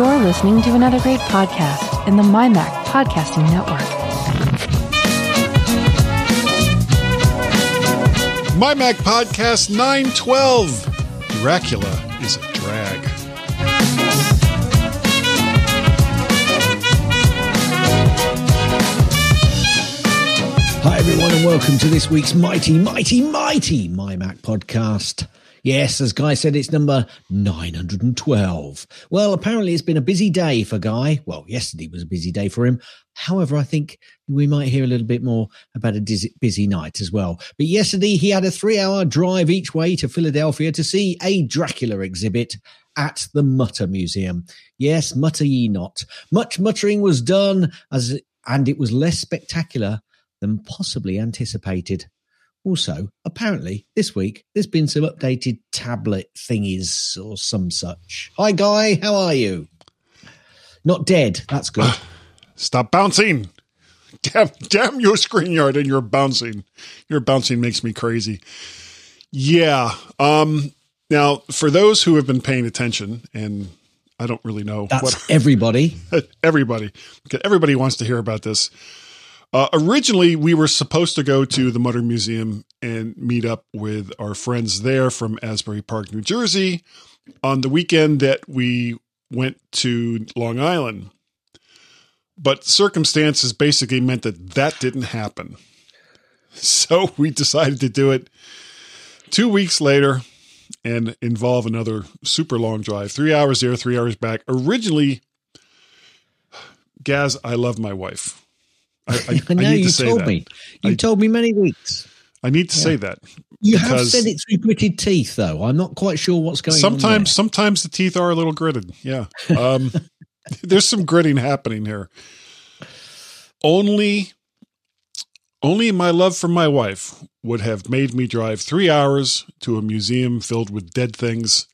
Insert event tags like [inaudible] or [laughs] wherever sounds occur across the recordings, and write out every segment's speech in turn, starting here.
You're listening to another great podcast in the MyMac Podcasting Network. MyMac Podcast 912. Dracula is a drag. Hi, everyone, and welcome to this week's mighty, mighty, mighty MyMac podcast. Yes, as Guy said, it's number 912. Well, apparently it's been a busy day for Guy. Well, yesterday was a busy day for him. However, I think we might hear a little bit more about a busy night as well. But yesterday he had a three hour drive each way to Philadelphia to see a Dracula exhibit at the Mutter Museum. Yes, mutter ye not. Much muttering was done as and it was less spectacular than possibly anticipated. Also, apparently, this week there's been some updated tablet thingies or some such. Hi, Guy, how are you? Not dead. That's good. [laughs] Stop bouncing. Damn, damn your screen yard and your bouncing. Your bouncing makes me crazy. Yeah. Um, now, for those who have been paying attention, and I don't really know That's what everybody. [laughs] everybody, everybody wants to hear about this. Uh, originally, we were supposed to go to the Mutter Museum and meet up with our friends there from Asbury Park, New Jersey, on the weekend that we went to Long Island. But circumstances basically meant that that didn't happen. [laughs] So we decided to do it two weeks later and involve another super long drive three hours there, three hours back. Originally, Gaz, I love my wife. I, [laughs] I, I know I need you to told that. me. You told me many weeks. I need to say that. You have said it through gritted teeth, though. I'm not quite sure what's going on. Sometimes, sometimes the teeth are a little gritted. Yeah, um, [laughs] there's some gritting happening here. Only, only my love for my wife would have made me drive three hours to a museum filled with dead things,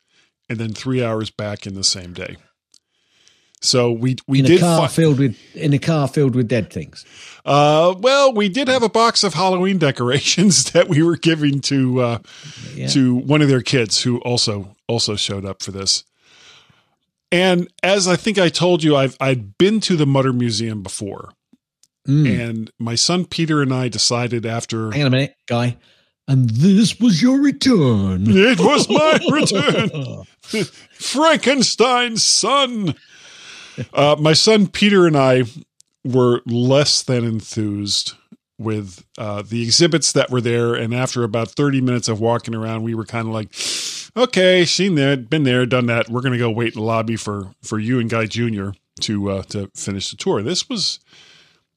and then three hours back in the same day. So we we in a car fi- filled with in a car filled with dead things. Uh, well, we did have a box of Halloween [laughs] decorations that we were giving to uh, Yeah. to one of their kids who also also showed up for this. And as I think I told you, I've I'd been to the Mutter Museum before, Mm. and my son Peter and I decided after Hang on a minute, guy. And this was your return. it was my [laughs] return, [laughs] Frankenstein's son. Uh, my son Peter and I were less than enthused with uh, the exhibits that were there, and after about thirty minutes of walking around, we were kind of like, "Okay, seen that, been there, done that. We're going to go wait in the lobby for for you and Guy Junior to uh, to finish the tour." This was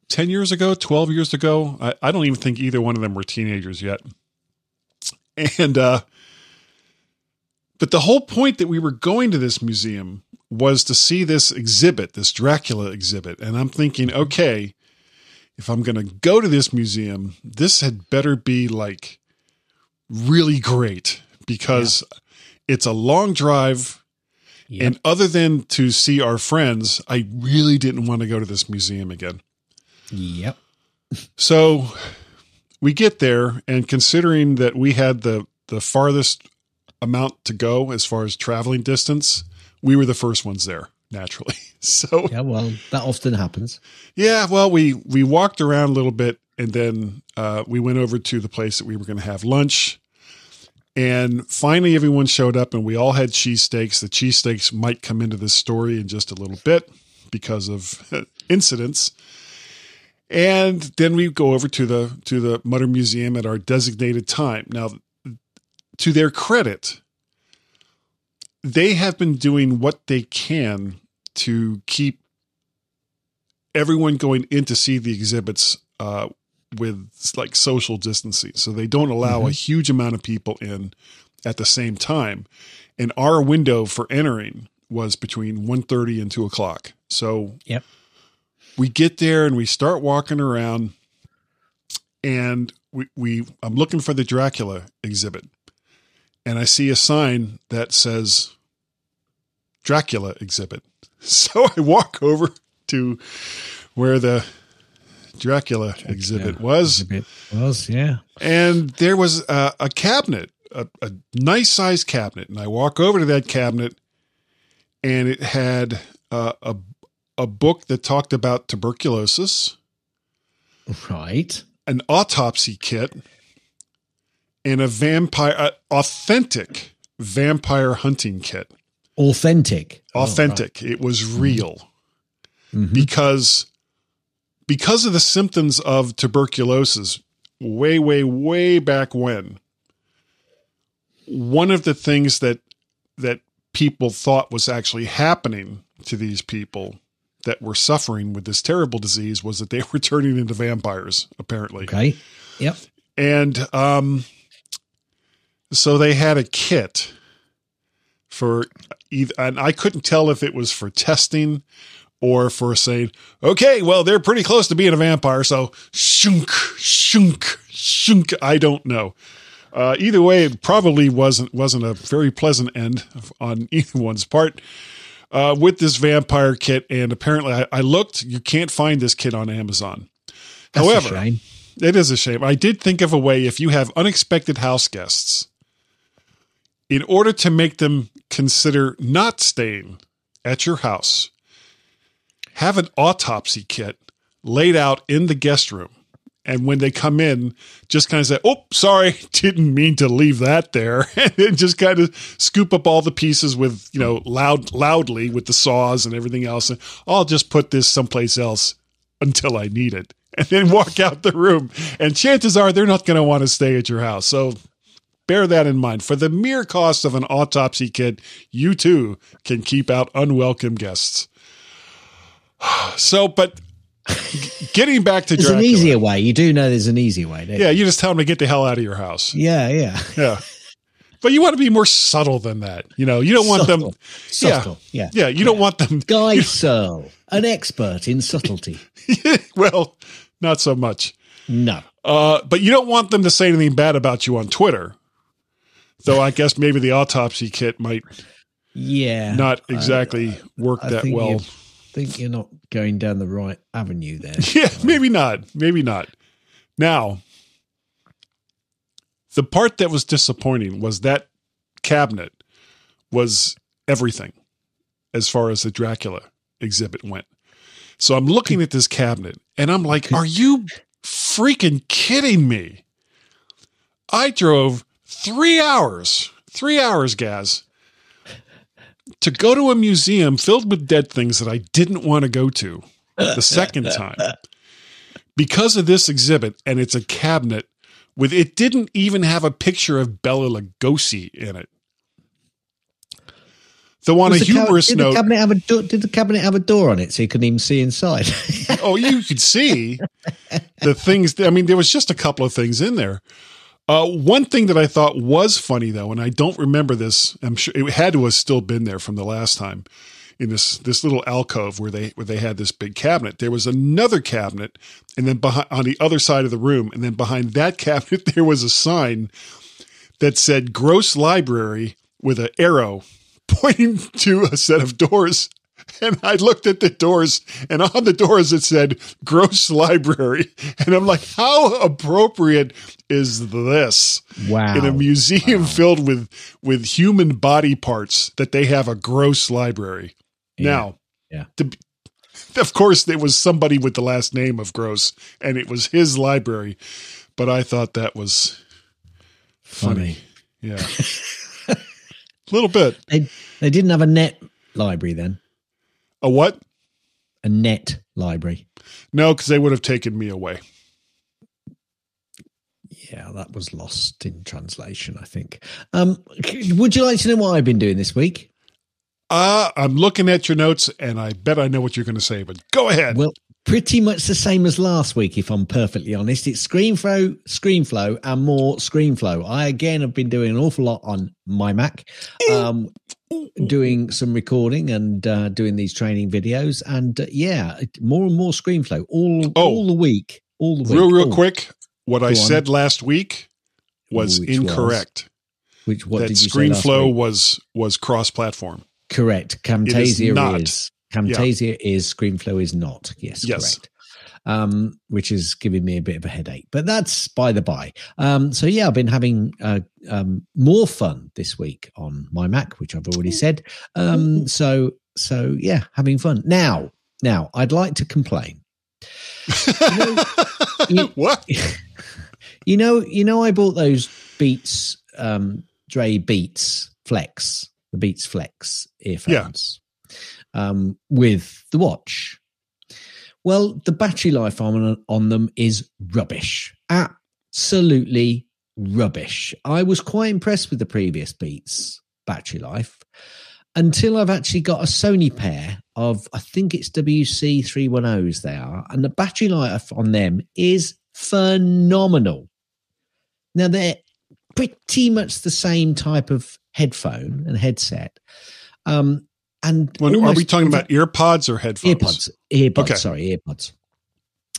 ten years ago, twelve years ago. I, I don't even think either one of them were teenagers yet, and uh, but the whole point that we were going to this museum was to see this exhibit, this Dracula exhibit. And I'm thinking, mm-hmm. okay, if I'm going to go to this museum, this had better be like really great because it's a long drive. Yep. And other than to see our friends, I really didn't want to go to this museum again. Yep. So we get there, and considering that we had the the farthest amount to go as far as traveling distance, we were the first ones there naturally. [laughs] So Yeah, well, that often happens. yeah, well, we we walked around a little bit, and then uh, we went over to the place that we were going to have lunch. And finally, everyone showed up, and we all had cheesesteaks. The cheesesteaks might come into this story in just a little bit because of [laughs] incidents. And then we go over to the to the Mutter Museum at our designated time. Now, to their credit, they have been doing what they can to keep everyone going in to see the exhibits uh, with like social distancing. So they don't allow a huge amount of people in at the same time. And our window for entering was between 1.30 and 2 o'clock. So Yep. we get there and we start walking around and we, we I'm looking for the Dracula exhibit. And I see a sign that says Dracula exhibit. [laughs] So I walk over to where the Dracula, exhibit was, Exhibit was, yeah. and there was a, a cabinet, a, a nice sized cabinet. And I walk over to that cabinet, and it had uh, a a book that talked about tuberculosis, Right. an autopsy kit, and a vampire uh, authentic vampire hunting kit. Authentic. Oh, Authentic. It was real Mhm. because because of the symptoms of tuberculosis way way way back when one of the things that that people thought was actually happening to these people that were suffering with this terrible disease was that they [laughs] were turning into vampires apparently Okay. Yep. and um, so they had a kit for either, and I couldn't tell if it was for testing or for saying, okay, well, they're pretty close to being a vampire, so shunk, shunk, shunk. I don't know. Uh, either way, it probably wasn't wasn't a very pleasant end on [laughs] either one's part. Uh, with this vampire kit, and apparently, I, I looked. You can't find this kit on Amazon. That's However, it is a shame. I did think of a way if you have unexpected house guests, in order to make them consider not staying at your house, have an autopsy kit laid out in the guest room. And when they come in, just kind of say, Oh, sorry, [laughs] didn't mean to leave that there. [laughs] And then just kind of scoop up all the pieces with, you know, loud, loudly with the saws and everything else. And I'll just put this someplace else until I need it [laughs] and then walk out the room. And chances are they're not going to want to stay at your house. So bear that in mind. For the mere cost of an autopsy kit, you too can keep out unwelcome guests. [sighs] So, but getting back to There's Dracula. an easier way. You do know there's an easier way. don't you? Yeah, you just tell them to get the hell out of your house. Yeah. Yeah. Yeah. But you want to be more subtle than that. You know, you don't want them. Subtle. Yeah. Yeah, you don't want them. [laughs] Guy Serle, an expert in subtlety. [laughs] well, not so much. No. Uh, but you don't want them to say anything bad about you on Twitter. Though I guess maybe the autopsy kit might Yeah. not exactly uh, work I that well. You think you're not going down the right avenue there. [laughs] Yeah, maybe not. Maybe not. Now, the part that was disappointing was that cabinet was everything as far as the Dracula exhibit went. So I'm looking at this cabinet and I'm like, [laughs] are you freaking kidding me? I drove three hours, three hours, Gaz, to go to a museum filled with dead things that I didn't want to go to the second [laughs] time because of this exhibit. And it's a cabinet with, it didn't even have a picture of Bela Lugosi in it. Though on Was a the cab- humorous did note, the cabinet have a do- did the cabinet have a door on it so you couldn't even see inside? oh, you could see the things. I mean, there was just a couple of things in there. Uh, one thing that I thought was funny though, and I don't remember this. I'm sure it had to have still been there from the last time in this this little alcove where they where they had this big cabinet. There was another cabinet, and then behind on the other side of the room, and then behind that [laughs] cabinet there was a sign that said "Gross Library" with an arrow [laughs] pointing to a set of doors. [laughs] And I looked at the doors, and on the doors it said "Gross Library," [laughs] and I'm like, "How appropriate is this wow. in a museum filled with with human body parts that they have a gross library?" Yeah. Now, Yeah. to- of course, there was somebody with the last name of Gross, and it was his library. But I thought that was funny. Yeah, a [laughs] little bit. They they didn't have a net library then. A what? A net library. No, because they would have taken me away. Yeah, that was lost in translation, I think. Um, would you like to know what I've been doing this week? Uh, I'm looking at your notes, and I bet I know what you're going to say. But go ahead. Well, pretty much the same as last week, if I'm perfectly honest. It's ScreenFlow, ScreenFlow, and more ScreenFlow. I again have been doing an awful lot on my Mac, um, doing some recording and uh, doing these training videos, and uh, yeah, more and more ScreenFlow all Oh. all the week, all the week. real, real Oh, quick, what I on. said last week was Which was? incorrect. Which what that did you say last ScreenFlow was was cross-platform. Correct. Camtasia not. is, Camtasia is ScreenFlow is not. Yes, Yes. correct. Um, which is giving me a bit of a headache, but that's by the by. Um, so yeah, I've been having uh, um, more fun this week on my Mac, which I've already said. Um, so so yeah, having fun. Now, now I'd like to complain. [laughs] you- what? [laughs] You know, you know, I bought those Beats, um, Dre Beats Flex, the Beats Flex earphones, um, with the watch. Well, the battery life on on them is rubbish, absolutely rubbish. I was quite impressed with the previous Beats battery life until I've actually got a Sony pair of, I think it's WC 310s they are, and the battery life on them is phenomenal. Now, they're pretty much the same type of headphone and headset. Um, and When, are we talking about earpods or headphones? earpods earpods Okay. sorry earpods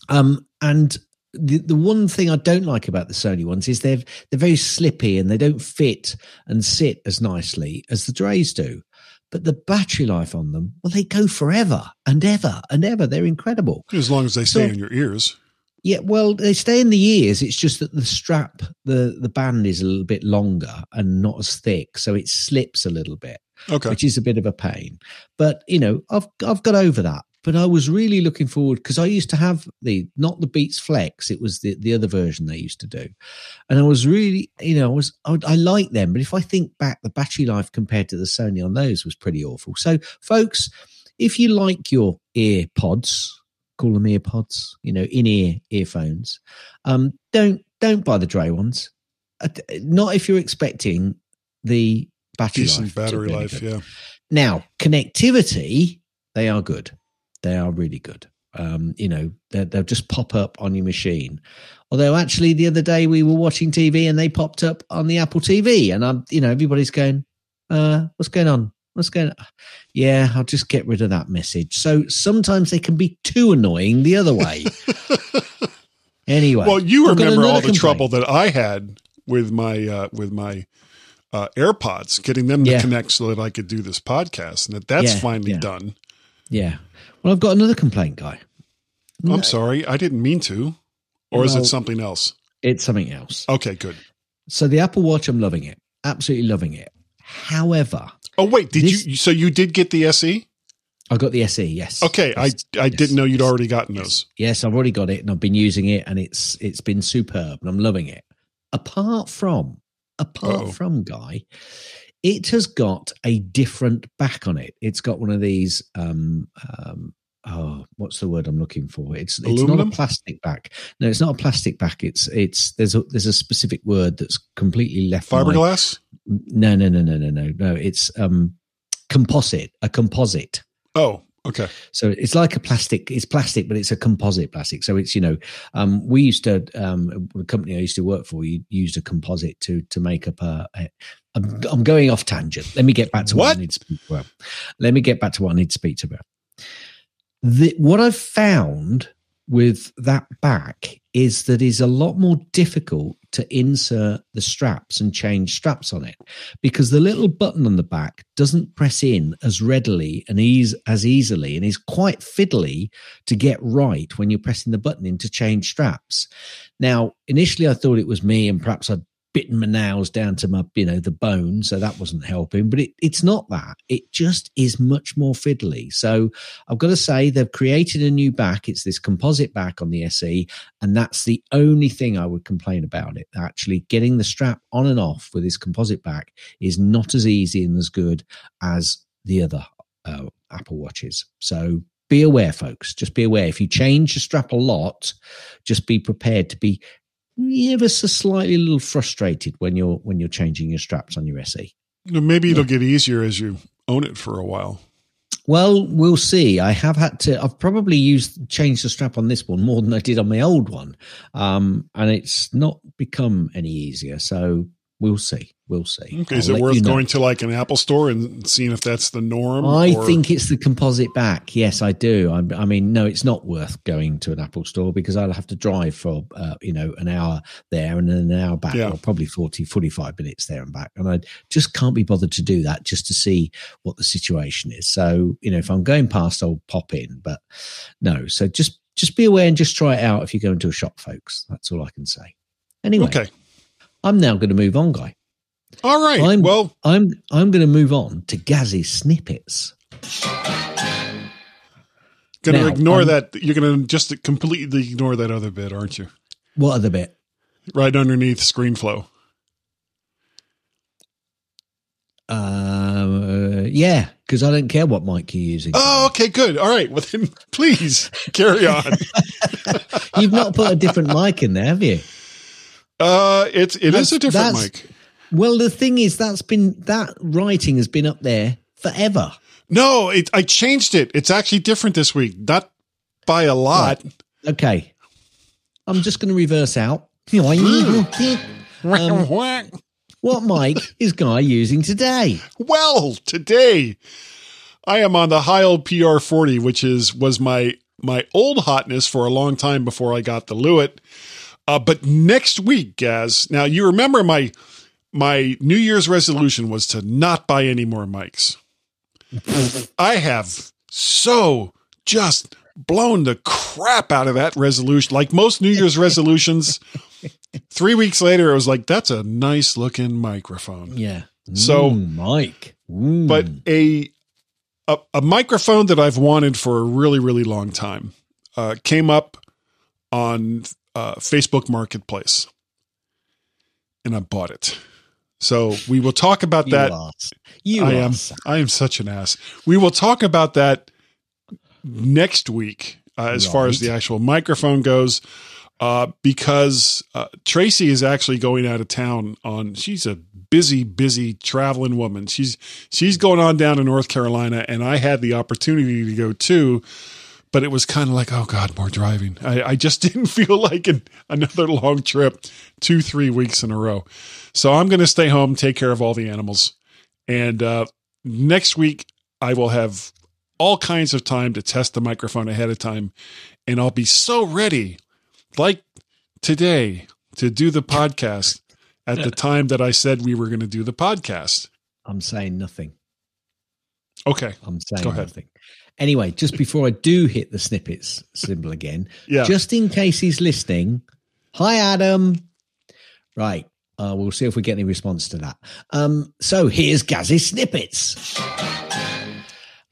um and the, the one thing I don't like about the Sony ones is they're they're very slippy and they don't fit and sit as nicely as the Dre's do. But the battery life on them, well, they go forever and ever and ever. They're incredible. As long as they stay So- in your ears. Yeah, well, they stay in the ears. It's just that the strap, the the band is a little bit longer and not as thick, so it slips a little bit Okay. which is a bit of a pain. But you know, I've I've got over that. But I was really looking forward because I used to have the not the Beats Flex, it was the the other version they used to do, and I was really you know I was I, I like them. But if I think back, the battery life compared to the Sony on those was pretty awful. So, folks, if you like your ear pods, call them ear pods, you know, in ear earphones, um, don't don't buy the Dre ones. Not if you're expecting the battery Decent life battery be any life. good. Yeah. Now, connectivity, they are good. They are really good. Um, you know, they- they'll just pop up on your machine. Although, actually, the other day we were watching TV and they popped up on the Apple TV, and I'm, you know, everybody's going, uh, "What's going on? What's going?" on? Yeah, I'll just get rid of that message. So sometimes they can be too annoying the other way. [laughs] anyway, Well, you I've remember all the complaint. trouble that I had with my uh, with my uh, AirPods, getting them to Yeah. connect so that I could do this podcast, and that that's Yeah, finally yeah. done. Yeah. Well, I've got another complaint, guy. I'm sorry, I didn't mean to, or is it something else? It's something else. Okay, good. So the Apple Watch, I'm loving it. Absolutely loving it. However, Oh wait, did This- you? So you did get the SE? I got the SE. Yes. Okay, I Yes, I yes, didn't know you'd yes, already gotten those. Yes, I've already got it, and I've been using it, and it's it's been superb, and I'm loving it. Apart from, apart Uh-oh. from, guy, it has got a different back on it. It's got one of these. um um Oh, what's the word I'm looking for? It's it's not a plastic back. No, it's not a plastic back. It's it's there's a there's a specific word that's completely left. Fiberglass. No, no, no, no, no, no, no. It's um composite, a composite. Oh, okay. So it's like a plastic. It's plastic, but it's a composite plastic. So it's you know, um, we used to um, the company I used to work for. You used a composite to to make up a. a I'm, I'm going off tangent. Let me get back to what, What? I need to speak about. Let me get back to what I need to speak about. The, what I've found with that back is that is a lot more difficult to insert the straps and change straps on it because the little button on the back doesn't press in as readily and ease as easily and is quite fiddly to get right when you're pressing the button in to change straps. Now, initially I thought it was me and perhaps I'd bitten my nails down to my, you know, the bone, so that wasn't helping. But it, it's not that. It just is much more fiddly. So I've got to say they've created a new back. It's this composite back on the SE, and that's the only thing I would complain about it. Actually, getting the strap on and off with this composite back is not as easy and as good as the other uh, Apple Watches. So be aware, folks. Just be aware. If you change the strap a lot, just be prepared to be ever so slightly a little frustrated when you're when you're changing your straps on your. SE. Maybe it'll get easier as you own it for a while. Well, we'll see. I have had to. I've probably used changed the strap on this one more than I did on my old one, um, and it's not become any easier. So we'll see. We'll see. Okay, is I'll it worth you know. going to like an Apple store and seeing if that's the norm? I or- think it's the composite back. Yes, I do. I, I mean, no, it's not worth going to an Apple store because I'll have to drive for, uh, you know, an hour there and then an hour back, Yeah. or probably 40, 45 minutes there and back. And I just can't be bothered to do that just to see what the situation is. So, you know, if I'm going past, I'll pop in, but no. So just, just be aware and just try it out if you go into a shop, folks. That's all I can say. Anyway, Okay. I'm now going to move on, guy. All right. I'm- well, I'm I'm going to move on to Gazzy snippets. Going to ignore um, that. You're going to just completely ignore that other bit, aren't you? What other bit? Right underneath ScreenFlow. Uh, yeah, because I don't care what mic you're using. Oh, okay, good. All right. Well, then [laughs] please carry on. [laughs] You've not put a different mic in there, have you? Uh, it's it is That's- a different mic. Well, the thing is, that's been that writing has been up there forever. No, it, I changed it. It's actually different this week. Not by a lot. Okay, I'm just going to reverse out. Um, what mic is Guy using today? Well, today I am on the Heil PR40, which is was my my old hotness for a long time before I got the Lewitt. Uh, but next week, Gaz. Now you remember my my New Year's resolution was to not buy any more mics. [laughs] I have so just blown the crap out of that resolution. Like most New Year's resolutions, [laughs] three weeks later, it was like, that's a nice looking microphone. Yeah. So- Mm, Mike. Mm. But a, a a microphone that I've wanted for a really, really long time uh, came up on uh, Facebook Marketplace, and I bought it. So we will talk about you that ass. You I am. I am such an ass. We will talk about that next week uh, as far as the actual microphone goes, uh, because uh, Tracy is actually going out of town on. She's a busy, busy traveling woman. She's she's going on down to North Carolina, and I had the opportunity to go too. But it was kind of like, oh God, more driving. I, I just [laughs] didn't feel like an, another long trip, two, three weeks in a row. So I'm going to stay home, take care of all the animals. And uh, next week, I will have all kinds of time to test the microphone ahead of time. And I'll be so ready, like today, to do the podcast at the [laughs] time that I said we were going to do the podcast. I'm saying nothing. Okay. I'm saying Go ahead. nothing. Anyway, just before I do hit the snippets symbol again, Yeah. just in case he's listening. Hi, Adam. Right. Uh, we'll see if we get any response to that. Um, so here's Gaz's snippets.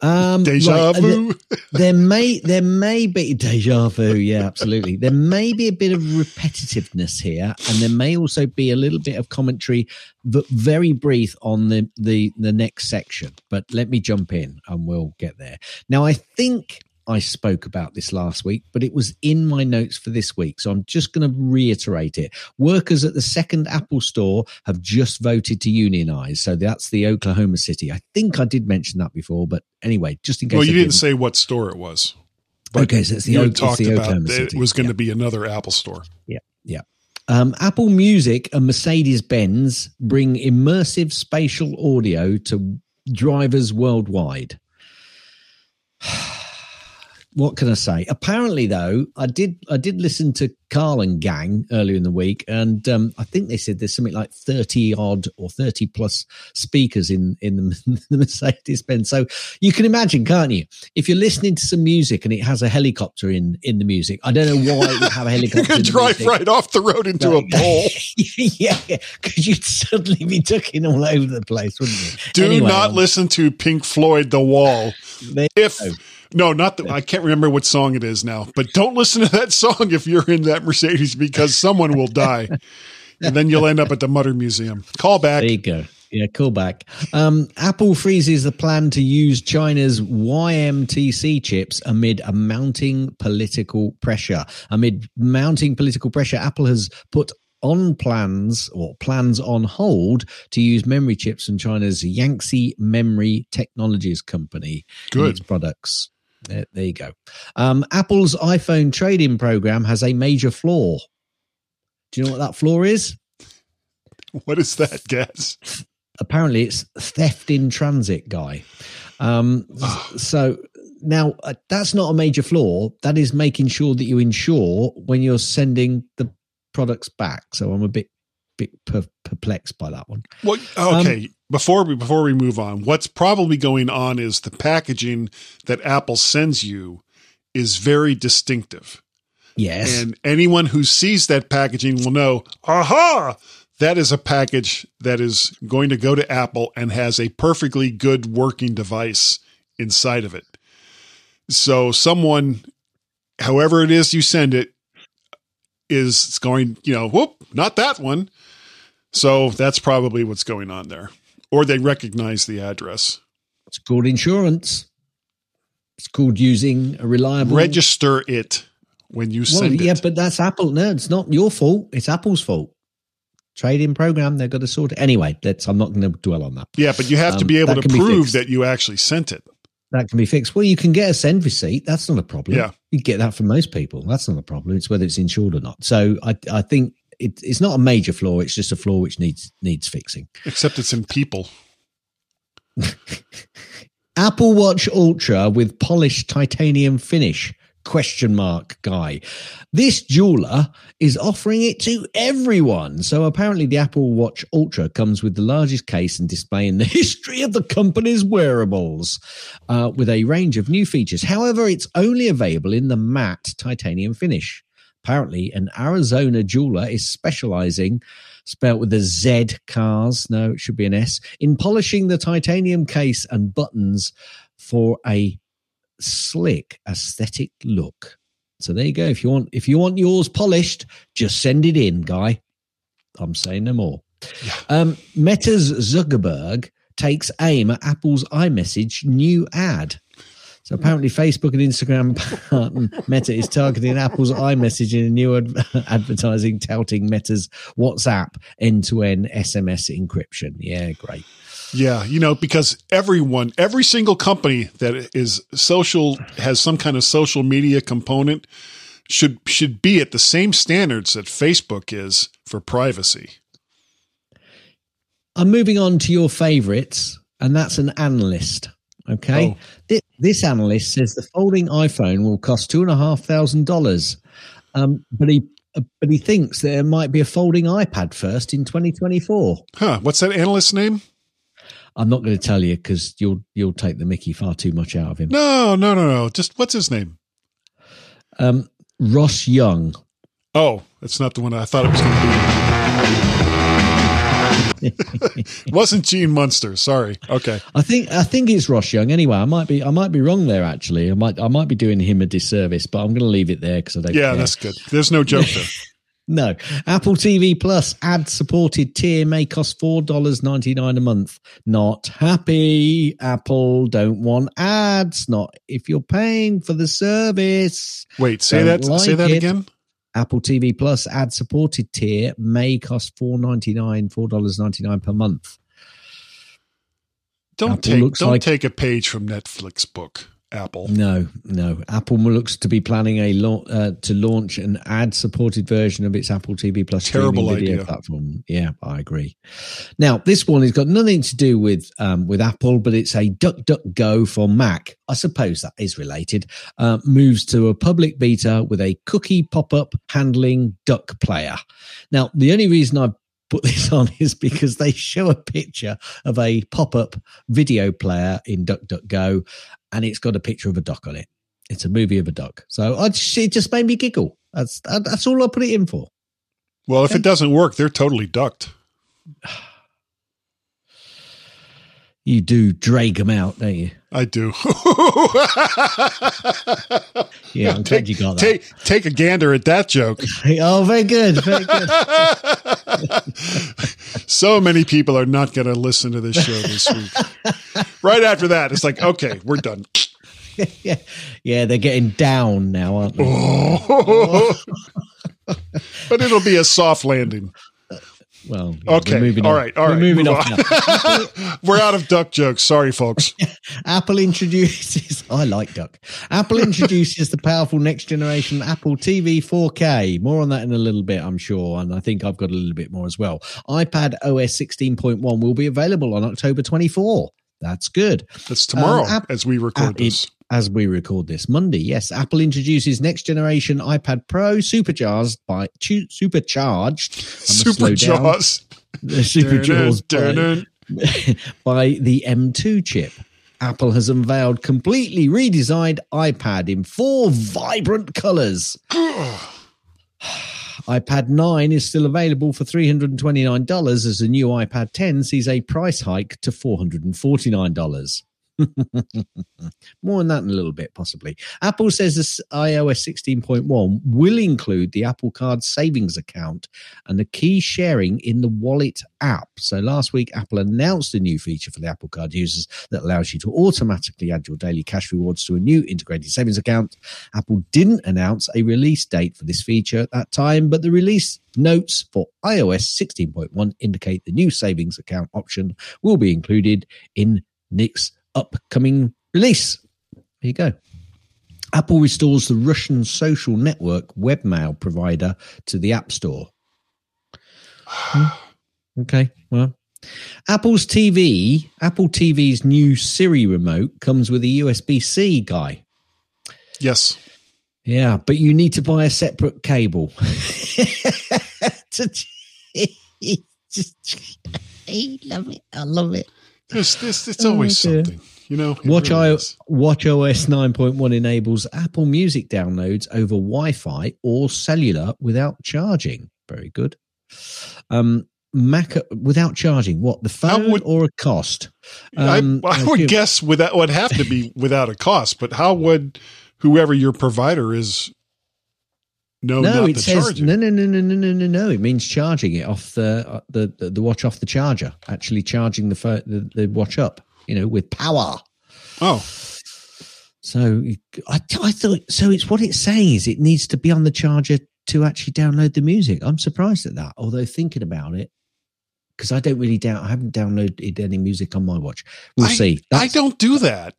Um, Deja right, vu. there may there may be deja vu yeah absolutely. There may be a bit of repetitiveness here and there may also be a little bit of commentary but very brief on the the the next section. But let me jump in and we'll get there. Now i think I spoke about this last week, but it was in my notes for this week. So I'm just going to reiterate it. Workers at the second Apple store have just voted to unionize. So that's the Oklahoma City. I think I did mention that before, but anyway, just in case. Well, you I didn't say what store it was. Okay, so it's the you it's talked the about Oklahoma that it was going Yeah. to be another Apple store. Yeah, yeah. Um, Apple Music and Mercedes Benz bring immersive spatial audio to drivers worldwide. [sighs] what can I say? Apparently, though, I did I did listen to Carl and Gang earlier in the week, and um, I think they said there's something like thirty odd or thirty plus speakers in in the, [laughs] the Mercedes Benz. So you can imagine, can't you? If you're listening to some music and it has a helicopter in in the music, I don't know why it would have a You [laughs] helicopter. could in the drive music. right off the road into a pole. [laughs] yeah, because you'd suddenly be ducking all over the place, wouldn't you? Do Anyway, not um, listen to Pink Floyd The Wall. If go. No, not the, I can't remember what song it is now, but don't listen to that [laughs] song if you're in that Mercedes because someone will die. And then you'll end up at the Mutter Museum. Call back. There you go. Yeah, call back. Um, Apple freezes the plan to use China's YMTC chips amid a mounting political pressure. Amid mounting political pressure, Apple has put on plans or plans on hold to use memory chips from China's Yangtze Memory Technologies Company in Good. its products. There, there you go. Um, Apple's iPhone trade-in program has a major flaw. Do you know what that flaw is? What is that, Gaz? apparently it's theft in transit guy um [sighs] so now uh, that's not a major flaw that is making sure that you insure when you're sending the products back so i'm a bit bit per- perplexed by that one Well, Um, okay. Before we before we move on, what's probably going on is the packaging that Apple sends you is very distinctive. yes And anyone who sees that packaging will know, aha, that is a package that is going to go to Apple and has a perfectly good working device inside of it. So someone, however it is you send it, is going, you know, whoop, not that one. So that's probably what's going on there. Or they recognize the address. It's called insurance. It's called using a reliable Register it when you send Well, yeah, it. Yeah, but that's Apple. No, it's not your fault. It's Apple's fault. Trading program, they've got to sort it. Anyway, that's I'm not going to dwell on that. yeah, but you have to Um, be able to prove that you actually sent it. That can be fixed. Well, you can get a send receipt. That's not a problem. Yeah. You get that from most people. That's not a problem. It's whether it's insured or not. So I, I think it, it's not a major flaw. It's just a flaw which needs needs fixing. Except it's in people. [laughs] Apple Watch Ultra with polished titanium finish. Question mark guy. This jeweler is offering it to everyone. So apparently the Apple Watch Ultra comes with the largest case and display in the [laughs] history of the company's wearables, uh, with a range of new features. However, it's only available in the matte titanium finish. Apparently, an Arizona jeweler is specializing, spelt with a Z cars, no, it should be an S, in polishing the titanium case and buttons for a slick aesthetic look. So there you go. If you want if you want yours polished, just send it in, guy. I'm saying no more. Yeah. Um, Meta's Zuckerberg takes aim at Apple's iMessage new ad. So apparently, Facebook and Instagram partner Meta is targeting Apple's iMessage in a new ad- [laughs] advertising touting Meta's WhatsApp end-to-end SMS encryption. Yeah, great. Yeah, you know, because everyone, every single company that is social has some kind of social media component should should be at the same standards that Facebook is for privacy. I'm moving on to your favorites, and that's an analyst. Okay. Oh. Thi- This analyst says the folding iPhone will cost two and a half thousand dollars. Um, but he uh, but he thinks there might be a folding iPad first in 2024. Huh, what's that analyst's name? I'm not going to tell you because you'll you'll take the Mickey far too much out of him. No, no, no, no. Just what's his name? Um, Ross Young. Oh, that's not the one I thought it was going to be. [laughs] Wasn't Gene Munster. Sorry. Okay. I think I think it's Ross Young. Anyway, I might be I might be wrong there. Actually, I might I might be doing him a disservice, but I'm going to leave it there because I don't. Yeah, care. that's good. There's no joke there. [laughs] No. Apple TV Plus ad supported tier may cost $4.99 a month. Not happy. Apple don't want ads. Not if you're paying for the service. Wait, say Don't that. say that it. again. Apple TV Plus ad supported tier may cost $4.99, $4.99 per month. Don't Apple take. Don't like- take a page from Netflix book. Apple. No, no. Apple looks to be planning a lau- uh, to launch an ad-supported version of its Apple TV Plus Terrible streaming video idea. platform. Yeah, I agree. Now, this one has got nothing to do with um, with Apple, but it's a DuckDuckGo for Mac. I suppose that is related. Uh, moves to a public beta with a cookie pop-up handling duck player. Now, the only reason I put [laughs] this on is because they show a picture of a pop-up video player in DuckDuckGo, and it's got a picture of a duck on it. It's a movie of a duck. So I just, it just made me giggle. That's that's all I put it in for. Well, if it doesn't work, they're totally ducked. [sighs] You do drag them out, don't you? I do. [laughs] Yeah, I'm glad you got that. Take take a gander at that joke. [laughs] oh, very good, very good. [laughs] so many people are not going to listen to this show this week. right after that, it's like, okay, we're done. yeah, yeah, they're getting down now, aren't they? but it'll be a soft landing. Well, yeah, Okay. we're moving All on. right. All We're right. moving on. on. [laughs] we're out of duck jokes. Sorry, folks. [laughs] Apple introduces. [laughs] I like Duck. Apple introduces the powerful next generation Apple TV 4K. More on that in a little bit, I'm sure, and I think I've got a little bit more as well. iPad OS 16.1 will be available on October 24. That's good. That's tomorrow Um, App- as we record App- this. As we record this Monday, yes, Apple introduces next generation iPad Pro supercharged by supercharged. I must Super slow down. Jaws. [laughs] supercharged by- [laughs] by the M2 chip. Apple has unveiled completely redesigned iPad in four vibrant colors. [sighs] iPad 9 is still available for $329 as the new iPad 10 sees a price hike to $449. [laughs] More on that in a little bit, possibly. Apple says this iOS 16.1 will include the Apple Card savings account and the key sharing in the Wallet app. So last week, Apple announced a new feature for the Apple Card users that allows you to automatically add your daily cash rewards to a new integrated savings account. Apple didn't announce a release date for this feature at that time, but the release notes for iOS 16.1 indicate the new savings account option will be included in Nick's upcoming release. There you go. Apple restores the Russian social network webmail provider to the App Store. Hmm. Okay, well, Apple's TV, Apple TV's new Siri remote comes with a USB C guy. Yes. Yeah, but you need to buy a separate cable. [laughs] [laughs] I love it. I love it. There's, there's, it's always oh, something, you know. Watch, really I, Watch OS 9.1 enables Apple Music downloads over Wi-Fi or cellular without charging. Very good. Um, Mac without charging. What the phone would, or a cost? Um, [laughs] I, I would guess without would have to be without a cost. But how would whoever your provider is no, no, it says no, no, no, no, no, no, no, no. It means charging it off the uh, the, the, the watch off the charger. Actually, charging the, the the watch up. You know, with power. Oh, so I I thought so. It's what it's saying is it needs to be on the charger to actually download the music. I'm surprised at that. Although thinking about it, because I don't really doubt I haven't downloaded any music on my watch. We'll I, see. That's, I don't do that.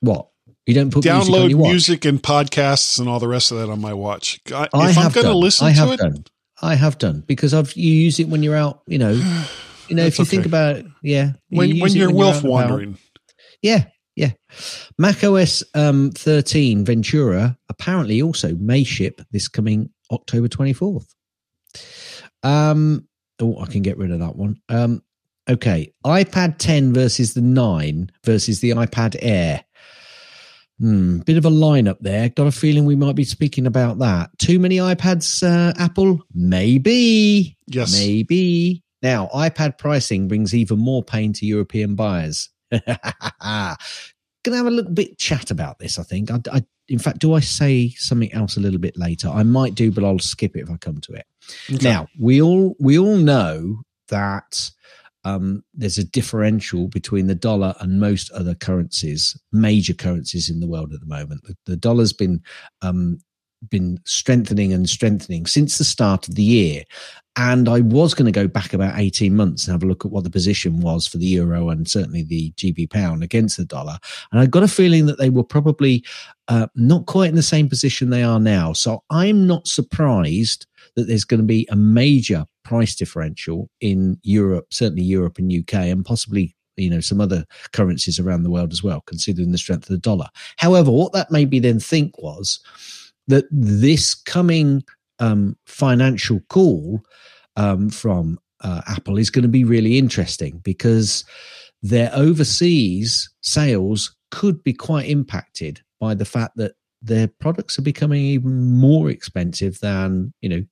What? You don't put download music, music, and podcasts and all the rest of that on my watch. I, I if I'm going to listen I have to it, done. I have done because I've you use it when you're out. You know, [sighs] you know if you okay. think about it, yeah, when you when you're when wolf you're wandering. Yeah, yeah. Mac OS um, 13 Ventura apparently also may ship this coming October 24th. Um, oh, I can get rid of that one. Um, okay, iPad 10 versus the 9 versus the iPad Air. Hmm, bit of a lineup there. Got a feeling we might be speaking about that. Too many iPads, uh, Apple? Maybe. Yes. Maybe. Now, iPad pricing brings even more pain to European buyers. [laughs] Gonna have a little bit chat about this. I think. I, I, in fact, do I say something else a little bit later? I might do, but I'll skip it if I come to it. Okay. Now, we all we all know that um, there's a differential between the dollar and most other currencies, major currencies in the world at the moment. The, the dollar's been um, been strengthening and strengthening since the start of the year. And I was going to go back about 18 months and have a look at what the position was for the euro and certainly the GB pound against the dollar. And I got a feeling that they were probably uh, not quite in the same position they are now. So I'm not surprised that there's going to be a major price differential in Europe, certainly Europe and UK, and possibly you know some other currencies around the world as well, considering the strength of the dollar. However, what that made me then think was that this coming um, financial call um, from uh, Apple is going to be really interesting because their overseas sales could be quite impacted by the fact that their products are becoming even more expensive than you know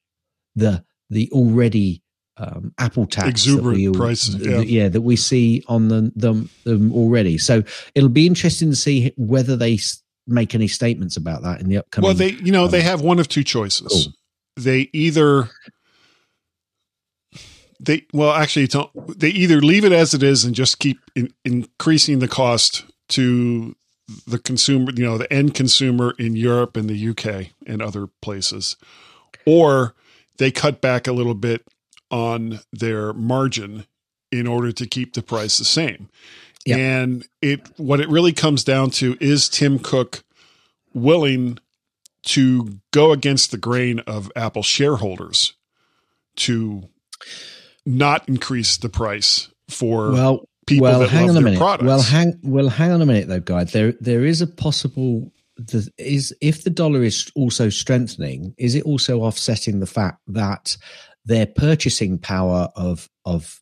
the the already um, Apple tax exuberant prices, yeah. yeah. that we see on the, them, them already. So it'll be interesting to see whether they make any statements about that in the upcoming. Well, they you know um, they have one of two choices. Cool. They either they well actually they either leave it as it is and just keep in, increasing the cost to the consumer, you know, the end consumer in Europe and the UK and other places, or they cut back a little bit on their margin in order to keep the price the same. Yep. And it what it really comes down to is Tim Cook willing to go against the grain of Apple shareholders to not increase the price for well people well, hang on a minute. products. Well, hang well, hang on a minute though, guy. There there is a possible the, is if the dollar is also strengthening, is it also offsetting the fact that their purchasing power of of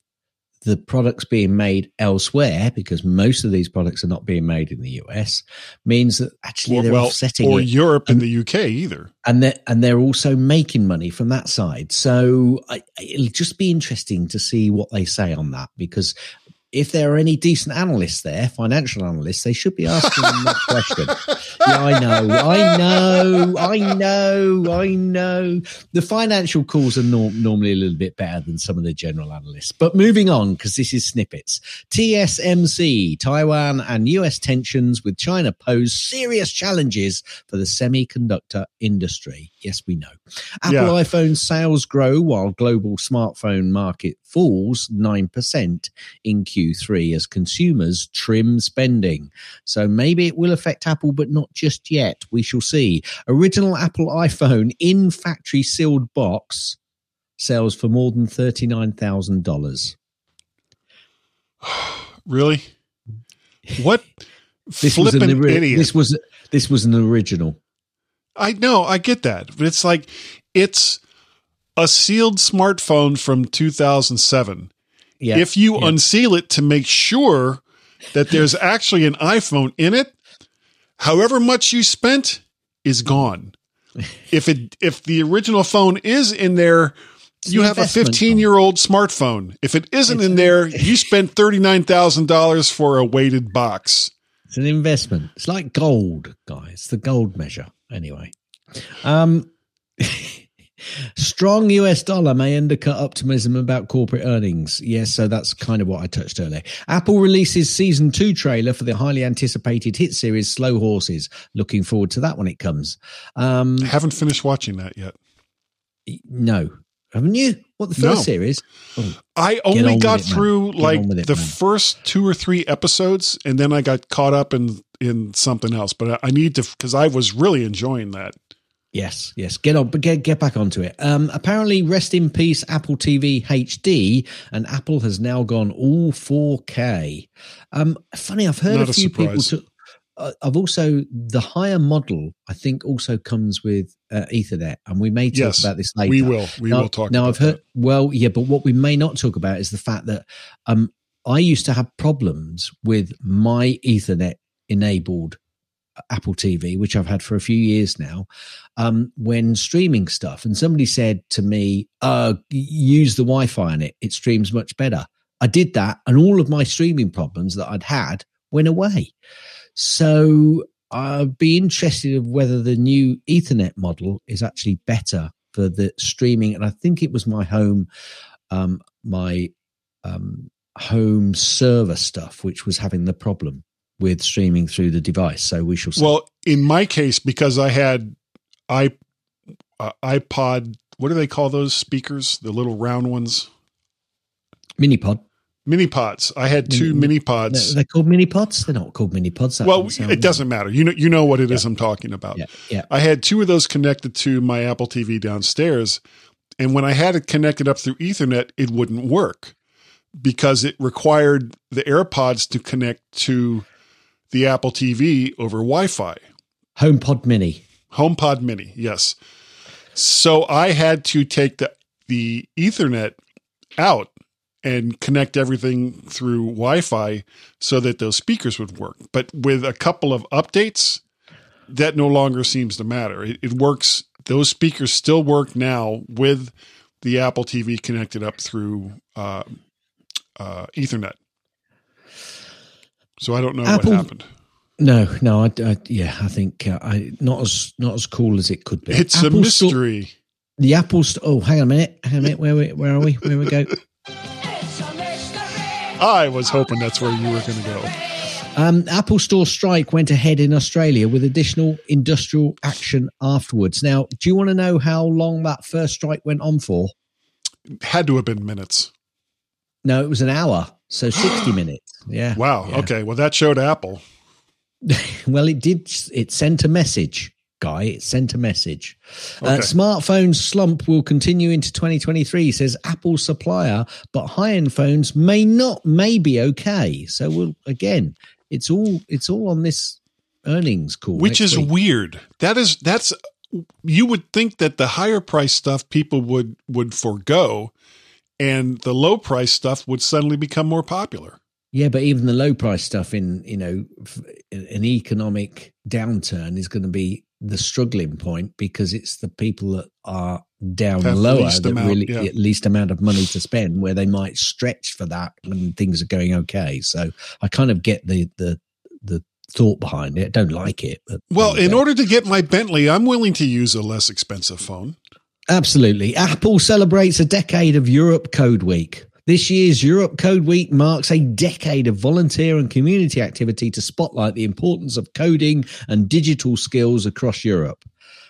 the products being made elsewhere, because most of these products are not being made in the US, means that actually they're well, offsetting or it. Europe and the UK either, and they're and they're also making money from that side. So I, it'll just be interesting to see what they say on that, because if there are any decent analysts there, financial analysts, they should be asking them that question. Yeah, I know, I know, I know, I know. The financial calls are norm- normally a little bit better than some of the general analysts. But moving on, because this is snippets. TSMC, Taiwan and US tensions with China pose serious challenges for the semiconductor industry. Yes, we know. Apple Yeah. iPhone sales grow while global smartphone market falls 9% in Q3 as consumers trim spending. So maybe it will affect Apple, but not just yet. We shall see. Original Apple iPhone in factory sealed box sells for more than $39,000. [sighs] Really? What [laughs] This was an idiot? this was this was an original. I know, I get that, but it's like it's a sealed smartphone from 2007. Yeah. if you yeah. unseal it to make sure that there's [laughs] actually an iPhone in it, however much you spent is gone. If it if the original phone is in there, It's you have a 15 year old smartphone. If it isn't in there, you spent $39,000 for a weighted box. It's an investment. It's like gold, guys. It's the gold measure. Anyway. Um [laughs] strong US dollar may undercut optimism about corporate earnings. Yes, so that's kind of what I touched earlier. Apple releases season two trailer for the highly anticipated hit series Slow Horses. Looking forward to that when it comes. Um Haven't finished watching that yet. no. Haven't you? What the first No. series? I only got it, through like it, the man. first two or three episodes, and then I got caught up in in something else. But I, I need to because I was really enjoying that. Yes, yes. Get on, but get get back onto it. Um, apparently, rest in peace, Apple TV HD, and Apple has now gone all 4K. Um, funny, I've heard Not a a few people. To, uh, I've also the higher model. I think also comes with uh, Ethernet, and we may talk Yes, about this later. We will. We now, will talk. Now about I've heard. Well, yeah, but what we may not talk about is the fact that um, I used to have problems with my Ethernet enabled Apple TV, which I've had for a few years now, um, when streaming stuff. And somebody said to me, uh, use the Wi Fi on it, it streams much better. I did that, and all of my streaming problems that I'd had went away. So I'd be interested of whether the new Ethernet model is actually better for the streaming. And I think it was my home, um, my um, home server stuff, which was having the problem with streaming through the device. So we shall see. Well, in my case, because I had i uh, iPod. What do they call those speakers? The little round ones, mini pod. mini pods. I had two Mini- mini pods. they're called mini pods. They're not called mini pods. That Well, it doesn't matter. You know, you know what it is I'm talking about. Yeah, yeah. I had two of those connected to my Apple TV downstairs. And when I had it connected up through Ethernet, it wouldn't work because it required the AirPods to connect to the Apple TV over Wi Fi. HomePod Mini. HomePod Mini, yes. So I had to take the, the Ethernet out and connect everything through Wi Fi so that those speakers would work. But with a couple of updates, that no longer seems to matter. It, it works, those speakers still work now with the Apple TV connected up through uh, uh, Ethernet. So I don't know Apple- what happened. No, no, I, I, yeah, I think uh, I not as not as cool as it could be. It's a Apple Store- mystery. the Apple Store. Oh, hang on a minute. Hang on a minute. Where we, where are we? Where we go? [laughs] I was hoping that's where you were going to go. Um, Apple Store strike went ahead in Australia with additional industrial action afterwards. Now, do you want to know how long that first strike went on for? Had to have been minutes. No, it was an hour, so sixty [gasps] minutes. Yeah. Wow. Yeah. Okay. Well, that showed Apple. [laughs] Well, it did. It sent a message, guy. It sent a message. Uh, smartphone slump will continue into 2023, says Apple supplier, but high-end phones may not, may be okay. So we'll again, it's all it's all on this earnings call, which is week. weird. That is that's you would think that the higher price stuff people would would forego, and the low price stuff would suddenly become more popular. yeah, but even the low price stuff in you know an economic downturn is going to be the struggling point because it's the people that are down Have lower, that amount, really yeah. at least amount of money to spend, where they might stretch for that when things are going okay. So I kind of get the the the thought behind it. Don't like it, Well, in order to get my Bentley, I'm willing to use a less expensive phone. Absolutely. Apple celebrates a decade of Europe Code Week. This year's Europe Code Week marks a decade of volunteer and community activity to spotlight the importance of coding and digital skills across Europe.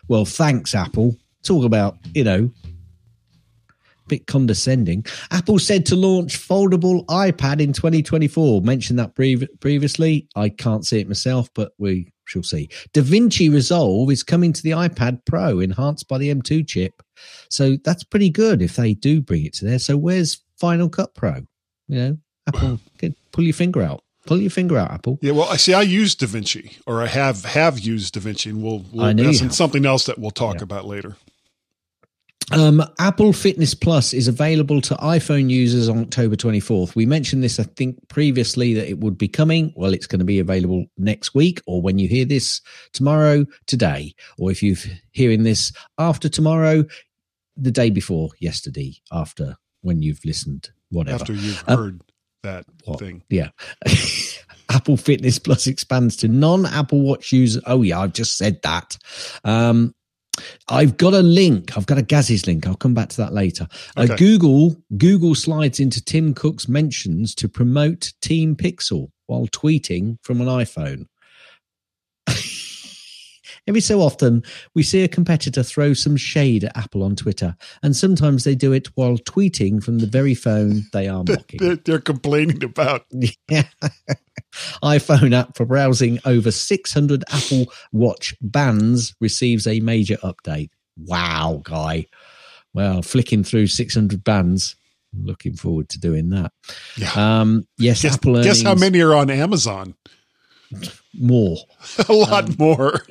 Well, thanks, Apple. Talk about, you know, a bit condescending. Apple said to launch foldable iPad in 2024. Mentioned that prev- previously. I can't see it myself, but we shall see. DaVinci Resolve is coming to the iPad Pro, enhanced by the M2 chip. So that's pretty good if they do bring it to there. So where's Final Cut Pro? You know, Apple, [clears throat] get, pull your finger out. Pull your finger out, Apple. Yeah, well, I see. I use DaVinci, or I have have used DaVinci, and we'll, we'll I know that's something else that we'll talk Yeah. about later. Um, Apple Fitness Plus is available to iPhone users on October 24th. We mentioned this, I think, previously that it would be coming. Well, it's going to be available next week, or when you hear this tomorrow, today, or if you're hearing this after tomorrow, the day before, yesterday, after when you've listened, whatever. After you've Um, heard that what? thing, Yeah. [laughs] Apple Fitness Plus expands to non Apple Watch users. Oh, yeah, I've just said that. Um, I've got a link. I've got a Gaz's link. I'll come back to that later. Uh, Google Google slides into Tim Cook's mentions to promote Team Pixel while tweeting from an iPhone. Every so often, we see a competitor throw some shade at Apple on Twitter, and sometimes they do it while tweeting from the very phone they are [laughs] mocking. they're, they're complaining about. [laughs] Yeah. iPhone app for browsing over 600 Apple Watch bands receives a major update. Wow, guy. Well, flicking through 600 bands. Looking forward to doing that. Yeah. Um, yes, guess, Apple guess how many are on Amazon? More. [laughs] A lot Um, more.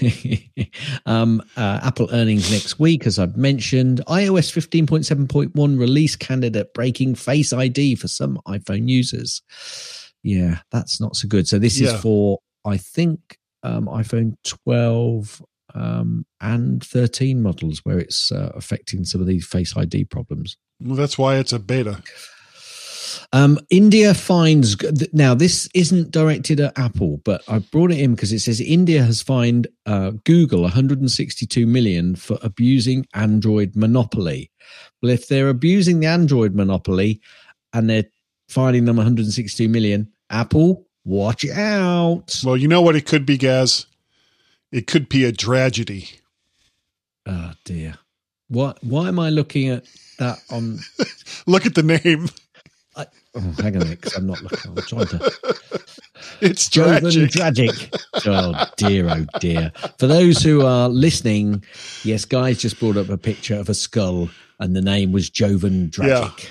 [laughs] um, uh, Apple earnings next week, as I've mentioned. iOS 15.7.1 release candidate breaking Face ID for some iPhone users. Yeah, that's not so good. So this Yeah. is for, I think, um, iPhone 12 um, and 13 models where it's uh, affecting some of these Face ID problems. Well, that's why it's a beta. Um, India finds now this isn't directed at Apple, but I brought it in because it says India has fined uh, Google 162 million for abusing Android monopoly. Well, if they're abusing the Android monopoly and they're fining them 162 million, Apple, watch out! Well, you know what it could be, Gaz? It could be a tragedy. Oh dear, what? Why am I looking at that on? [laughs] Look at the name. Oh, hang on a minute, 'cause I'm not looking. I'm trying to. [laughs] It's tragic. Dragic. Oh dear, oh dear. For those who are listening, yes, guys just brought up a picture of a skull, and the name was Jovan Dragic.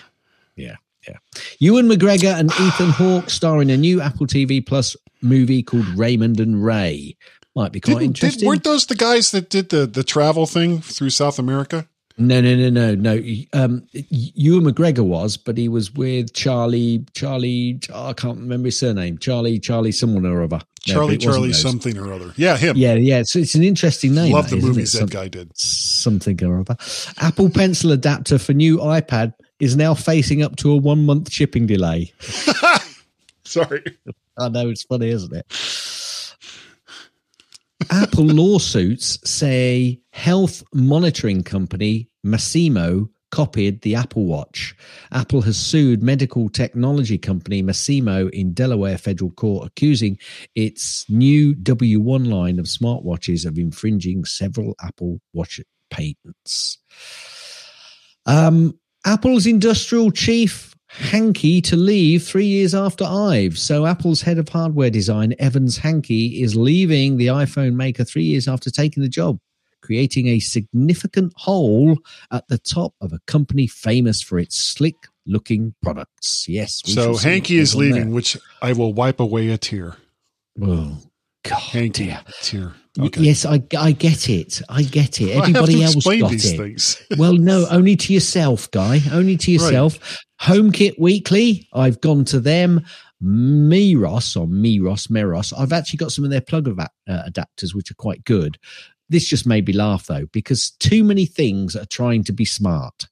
Yeah, yeah. Ewan McGregor and Ethan Hawke star in a new Apple TV Plus movie called Raymond and Ray. Might be quite did, interesting. weren't those the guys that did the, the travel thing through South America? No, no, no, no, no. Um, Ewan McGregor was, but he was with Charlie. Charlie, I can't remember his surname. Charlie, Charlie, someone or other. Charlie, wasn't Charlie, something or other. Yeah, him. Yeah, yeah. So it's an interesting name. Love that the movies that Some- guy did. Something or other. Apple Pencil adapter for new iPad is now facing up to a one month shipping delay. [laughs] Sorry. I know it's funny, isn't it? Apple lawsuits say health monitoring company Masimo copied the Apple Watch. Apple has sued medical technology company Masimo in Delaware federal court, accusing its new W1 line of smartwatches of infringing several Apple Watch patents. Um, Apple's industrial chief Hankey to leave three years after Ive. So Apple's head of hardware design, Evans Hankey, is leaving the iPhone maker three years after taking the job, creating a significant hole at the top of a company famous for its slick looking products. Yes. So shall see Hanky what is leaving, there. which I will wipe away a tear. Oh, God. Dear. tear. Okay. Yes, I, I get it. I get it. Everybody else got it. things. [laughs] Well, no, only to yourself, guy. Only to yourself. HomeKit Weekly. I've gone to them. Miros or Miros, Meros. I've actually got some of their plug uh, adapters, which are quite good. this just made me laugh though, because too many things are trying to be smart.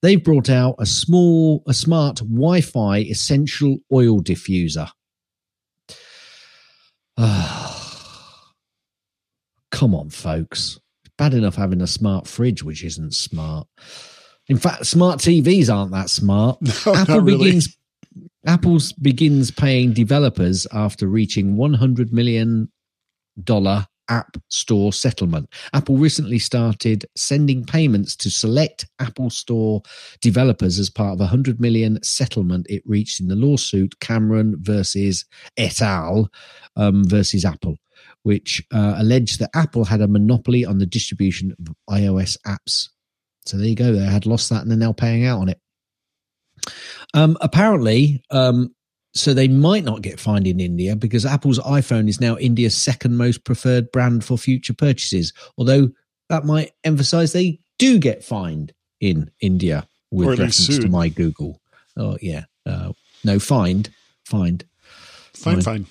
They've brought out a small, a smart Wi Fi essential oil diffuser. [sighs] Come on, folks. It's bad enough having a smart fridge, which isn't smart. In fact, smart TVs aren't that smart. [laughs] No, Apple really. begins Apple's begins paying developers after reaching 100 million dollar app store settlement. Apple recently started sending payments to select Apple Store developers as part of a 100 million settlement it reached in the lawsuit Cameron versus et al. Um, versus Apple, which uh, alleged that Apple had a monopoly on the distribution of iOS apps. So there you go. They had lost that and they're now paying out on it. Um, apparently, um, so they might not get fined in India because Apple's iPhone is now India's second most preferred brand for future purchases. Although that might emphasize they do get fined in India with Or at least reference to my Google. Oh yeah, uh, no fined, fined Fine, Fine.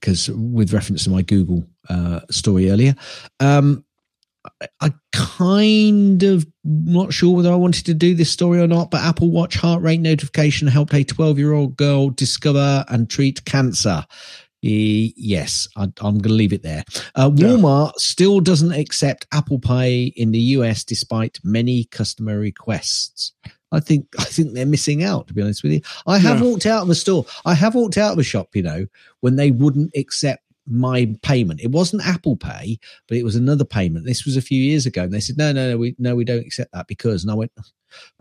Because with reference to my Google uh, story earlier. Um, I, I kind of not sure whether I wanted to do this story or not, but Apple Watch heart rate notification helped a 12 year old girl discover and treat cancer. E- yes, I, I'm going to leave it there. Uh, Yeah. Walmart still doesn't accept Apple Pay in the US despite many customer requests. I think I think they're missing out. To be honest with you, I have Yeah. walked out of a store. I have walked out of a shop, you know, when they wouldn't accept my payment. It wasn't Apple Pay, but it was another payment. This was a few years ago, and they said, "No, no, no, we no, we don't accept that because." And I went,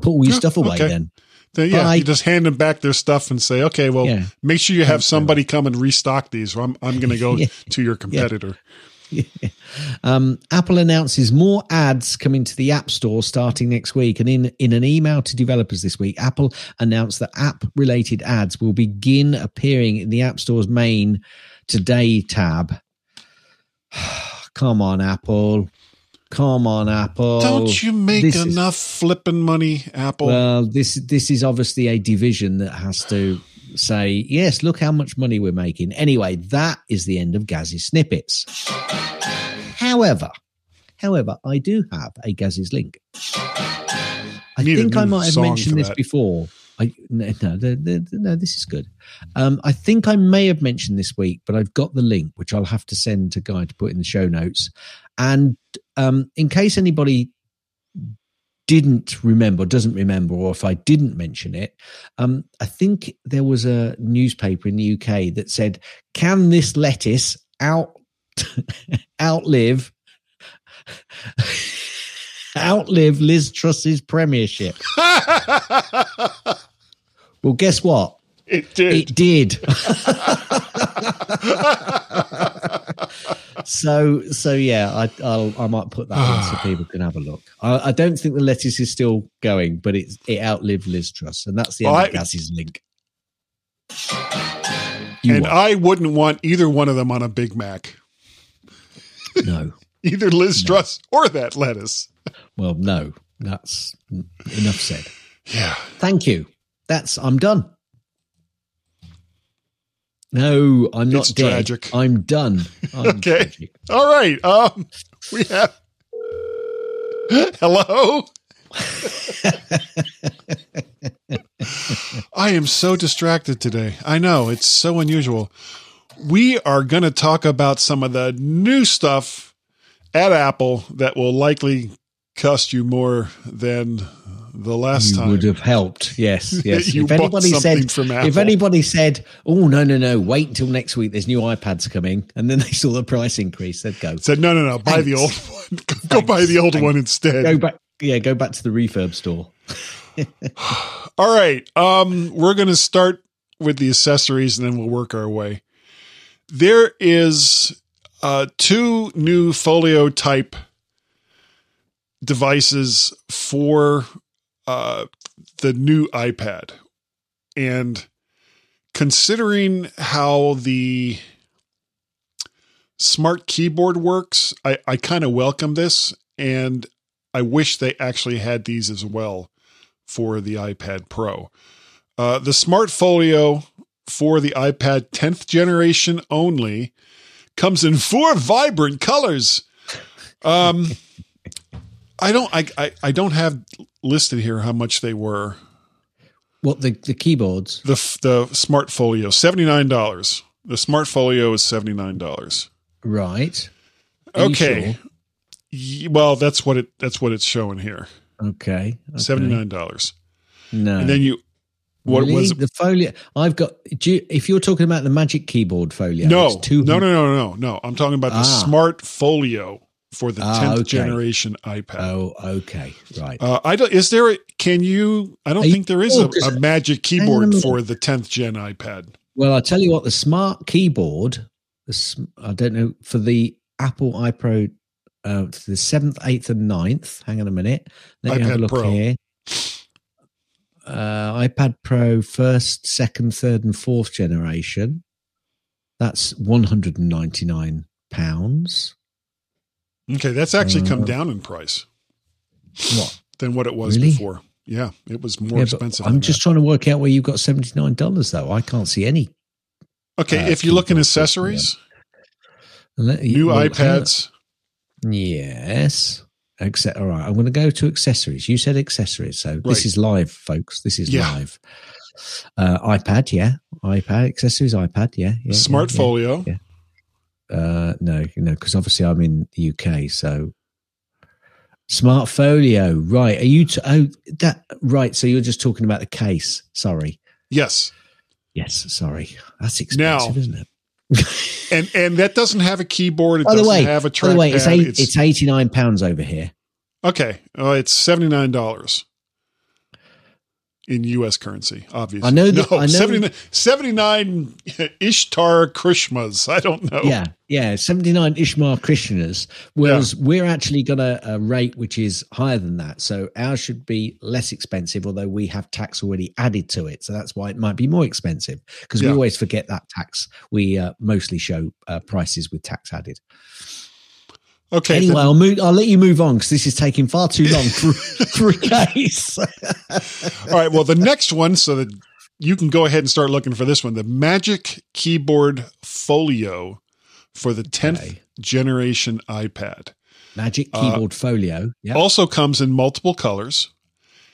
"Put all your stuff away, okay. then." Then, yeah, Bye. you just hand them back their stuff and say, okay, well, Yeah. make sure you have somebody come and restock these, or I'm, I'm going to go [laughs] Yeah. to your competitor. [laughs] Um, Apple announces more ads coming to the App Store starting next week. And in, in an email to developers this week, Apple announced that app related ads will begin appearing in the App Store's main Today tab. [sighs] Come on, Apple. Come on, Apple. Don't you make this is- enough flipping money, Apple? Well, this this is obviously a division that has to say, yes, look how much money we're making. Anyway, that is the end of Gaz's snippets. However, however, I do have a Gaz's link. I Need think I might have mentioned this that. before. I no, no, the, no, this is good. Um, I think I may have mentioned this week, but I've got the link, which I'll have to send to Guy to put in the show notes. And um, in case anybody didn't remember, doesn't remember, or if I didn't mention it, um, I think there was a newspaper in the UK that said, "Can this lettuce out [laughs] outlive [laughs] outlive Liz Truss's premiership?" [laughs] Well, guess what? it did. It did. So, so yeah, I, I'll, I might put that in so ah. people can have a look. I, I don't think the lettuce is still going, but it's it outlived Liz Truss, and that's the end Well, of I- Gaz's link. You and? I wouldn't want either one of them on a Big Mac. no, [laughs] Either Liz Truss or that lettuce. well, no, that's enough said. Yeah. Thank you. That's I'm done. No, I'm not It's dead. tragic. I'm done. [laughs] I'm Okay. tragic. All right. Um, we have. [laughs] Hello. [laughs] I am so distracted today. I know it's so unusual. We are going to talk about some of the new stuff at Apple that will likely cost you more than the last you time. would have helped. Yes, [laughs] yes. You if anybody said, from if anybody said, "Oh no, no, no, wait until next week. There's new iPads coming," and then they saw the price increase, they'd go, Said no, no, no. Buy the old one. [laughs] Go buy the old Thanks. one instead. "Go back, yeah, go back to the refurb store." [sighs] All right. Um, we're going to start with the accessories and then we'll work our way. There is uh, two new folio type devices for uh, the new iPad. And considering how the smart keyboard works, I, I kind of welcome this. And I wish they actually had these as well for the iPad Pro. Uh, the Smart Folio for the iPad 10th generation only comes in [laughs] four vibrant colors Um, I don't. I, I I don't have listed here how much they were. What the the keyboards? The the Smart Folio seventy nine dollars. The Smart Folio is seventy nine dollars. Right. Are Okay. sure? Well, that's what it that's what it's showing here. Okay. okay. Seventy nine dollars. No. And then you what Really? was the folio? I've got. Do you, if you're talking about the Magic Keyboard folio, no, no, no, no, no, no. I'm talking about the Ah. Smart Folio for the Ah, 10th okay. generation iPad. Oh, okay, right. Uh, I don't, is there, a, can you, I don't Are you- think there is a, a magic keyboard for the 10th gen iPad. Well, I tell you what, the smart keyboard, the, sm- I don't know, for the Apple iPro, uh, the seventh, eighth, and 9th. Hang on a minute. Let me have a look Pro. here. Uh, iPad Pro first, second, third, and fourth generation. That's one hundred and ninety nine pounds. Okay. That's actually come Uh, down in price What? than what it was Really? before. Yeah. It was more Yeah, expensive. I'm just trying to work out where you've got seventy nine dollars though. I can't see any. okay. uh, if you look in accessories, Let- new well, iPads, Yes. Except, all right, I'm going to go to accessories. You said accessories, so Right. this is live, folks. This is Yeah. live. Uh, iPad, yeah, iPad accessories, iPad, yeah, yeah. Smart yeah, Folio. yeah. Uh, no, no, because obviously I'm in the UK, so Smart Folio, right? Are you? T- oh, that right. So you're just talking about the case. Sorry. Yes. Yes, sorry. That's Now- expensive, isn't it? [laughs] And, and that doesn't have a keyboard. It by the doesn't way, have a by the way, it's, eight, It's, it's eighty nine pounds over here. okay. Uh, it's $79 in US currency, obviously. I know [laughs] that- No, I know- 79, 79 Ishtar Krishmas. I don't know. Yeah, yeah, 79 Ishmael Christianers, whereas we're actually got a, a rate which is higher than that. So ours should be less expensive, although we have tax already added to it. So that's why it might be more expensive because Yeah. we always forget that tax. We uh, mostly show uh, prices with tax added. Okay. anyway, then- I'll move. I'll let you move on because this is taking far too long for, [laughs] for a case. all right. Well, the next one, so that you can go ahead and start looking for this one the Magic Keyboard Folio for the 10th Okay. generation iPad. Magic Uh, keyboard folio. Yeah, Also comes in multiple colors.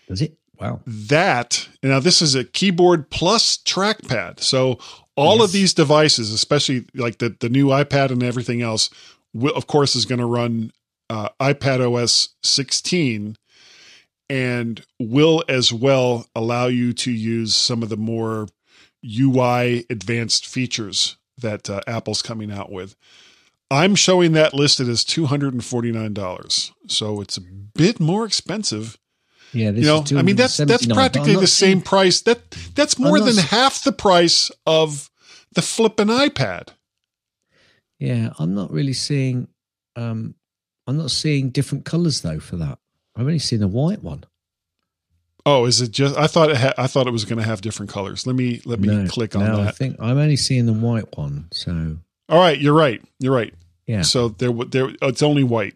does it? Wow. that now this is a keyboard plus trackpad so all Yes. of these devices especially like the, the new ipad and everything else of course is going to run uh, ipad os 16 and will as well allow you to use some of the more ui advanced features that uh, apple's coming out with i'm showing that listed as $249 so it's a bit more expensive Yeah, this you know, I mean that's that's practically the same price. That that's more than half the price of the flipping iPad. Yeah, I'm not really seeing. Um, I'm not seeing different colors though for that. I've only seen a white one. Oh, is it just? I thought it. Ha- I thought it was going to have different colors. Let me let me no, click on no, I think I'm only seeing the white one. So All right, you're right. You're right. yeah, So there, there, it's only white.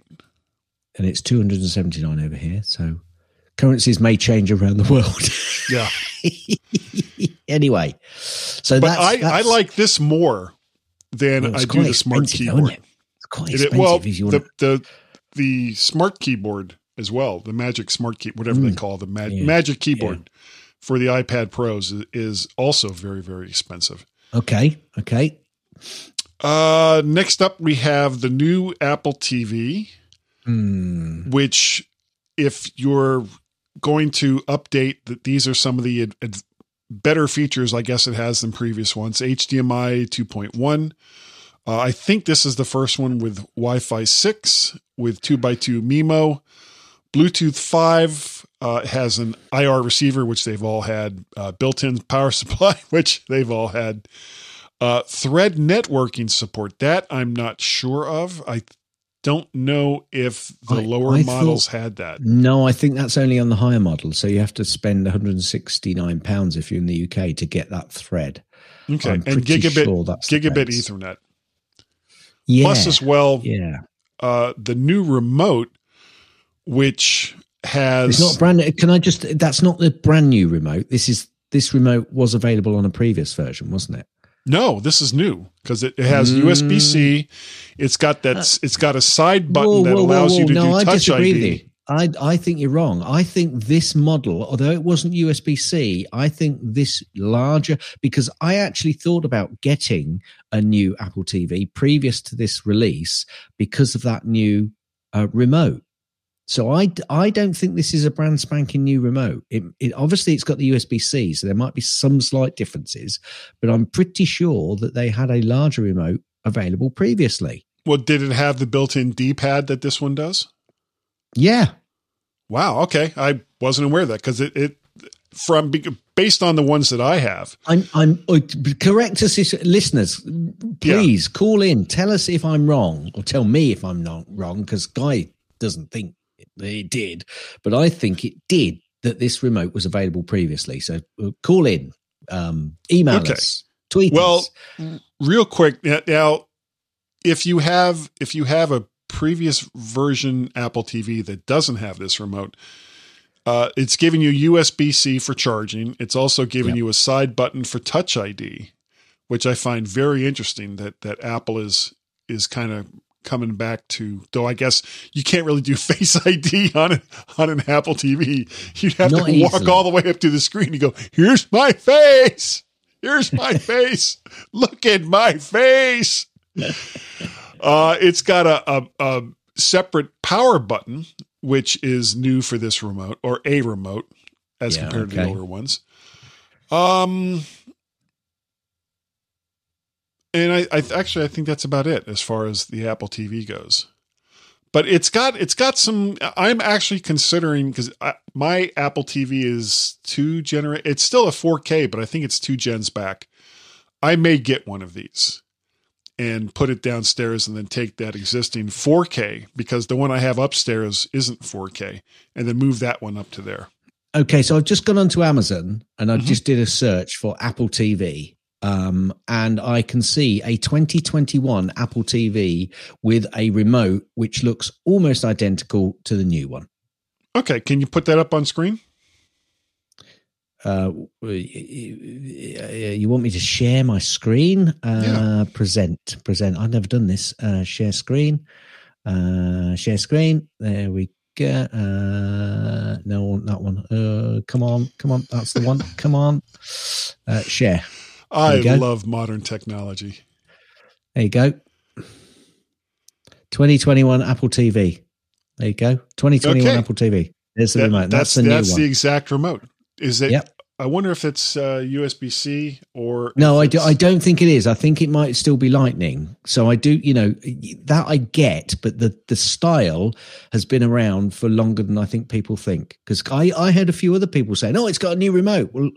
and it's 279 over here. So currencies may change around the world. Yeah, [laughs] anyway, so but that's, I, I like this more than well, I do the smart keyboard. it? It's quite It- well, if you want. the the the smart keyboard as well, the Magic Smart Key, whatever they Mm. call the ma- Yeah. Magic Keyboard for the iPad Pros is, also very very expensive. okay, okay. Uh, next up, we have the new Apple TV, Hmm. which, if you're going to update, that these are some of the ad- better features, I guess it has than previous ones. HDMI 2.1. Uh, I think this is the first one with Wi Fi 6 with 2x2 MIMO. Bluetooth 5 uh, has an IR receiver, which they've all had, uh, built in power [laughs] supply, which they've all had. Uh, thread networking support that I'm not sure of. I don't know if the I- lower I models thought- had that. No, I think that's only on the higher model. So you have to spend 169 pounds if you're in the UK to get that thread. Okay, I'm and gigabit sure gigabit. Ethernet. Yeah, Plus, as well, yeah. uh, the new remote, which has It's not brand. new. Can I just? That's not the brand new remote. This is this remote was available on a previous version, wasn't it? No, this is new because it, it has Mm. USB C. It's got that. it's got a side button Whoa, that whoa, whoa, allows you to no, do I Touch ID. you. I, I think you're wrong. I think this model, although it wasn't USB C, I think this larger, because I actually thought about getting a new Apple TV previous to this release because of that new uh, remote. So I, I don't think this is a brand spanking new remote. It, it obviously it's got the USB C, so there might be some slight differences, but I'm pretty sure that they had a larger remote available previously. Well, did it have the built-in D-pad that this one does? Yeah, Wow. Okay, I wasn't aware of that because it, it from based on the ones that I have. I'm, I'm uh, correct us, listeners. Please call in. Tell us if I'm wrong, or tell me if I'm not wrong, because Guy doesn't think it, did, but I think it did. That this remote was available previously. So uh, call in, um, email Okay. us, tweet Well, us. real quick now- if you have if you have a previous version apple tv that doesn't have this remote uh, it's giving you usb-c for charging it's also giving Yep. you a side button for touch id which i find very interesting that that apple is is kind of coming back to though i guess you can't really do [laughs] face id on it on an apple tv you'd have Not to walk easily. all the way up to the screen and go here's my face! Here's my [laughs] face! Look at my face! Uh, it's got a, a, a separate power button, which is new for this remote or a remote as Yeah, compared to the older ones. Um, and I, I actually I think that's about it as far as the Apple TV goes. But it's got it's got some. I'm actually considering because my Apple TV is two gener. It's still a 4K, but I think it's two gens back. I may get one of these and put it downstairs and then take that existing 4K because the one I have upstairs isn't 4K and then move that one up to there. Okay, so I've just gone onto Amazon and I Mhm. just did a search for Apple TV. Um, and I can see a 2021 Apple TV with a remote which looks almost identical to the new one. Okay, can you put that up on screen? Uh, you want me to share my screen? Uh, Yeah. Present, present. I've never done this. Uh, share screen. Uh, share screen. There we go. Uh, no, that one. Uh, come on, come on. That's the one. Come on. Uh, share. I love modern technology. There you go. 2021 Apple TV. There you go. 2021 Okay. Apple TV. There's the That- remote. that's That's, the new that's one. the exact remote. Is it? Yep. I wonder if it's uh, USB C or No, I, do, I don't think it is. I think it might still be Lightning. So I do, you know, that I get, but the, the style has been around for longer than I think people think. Because I, I heard a few other people saying, oh, it's got a new remote. Well,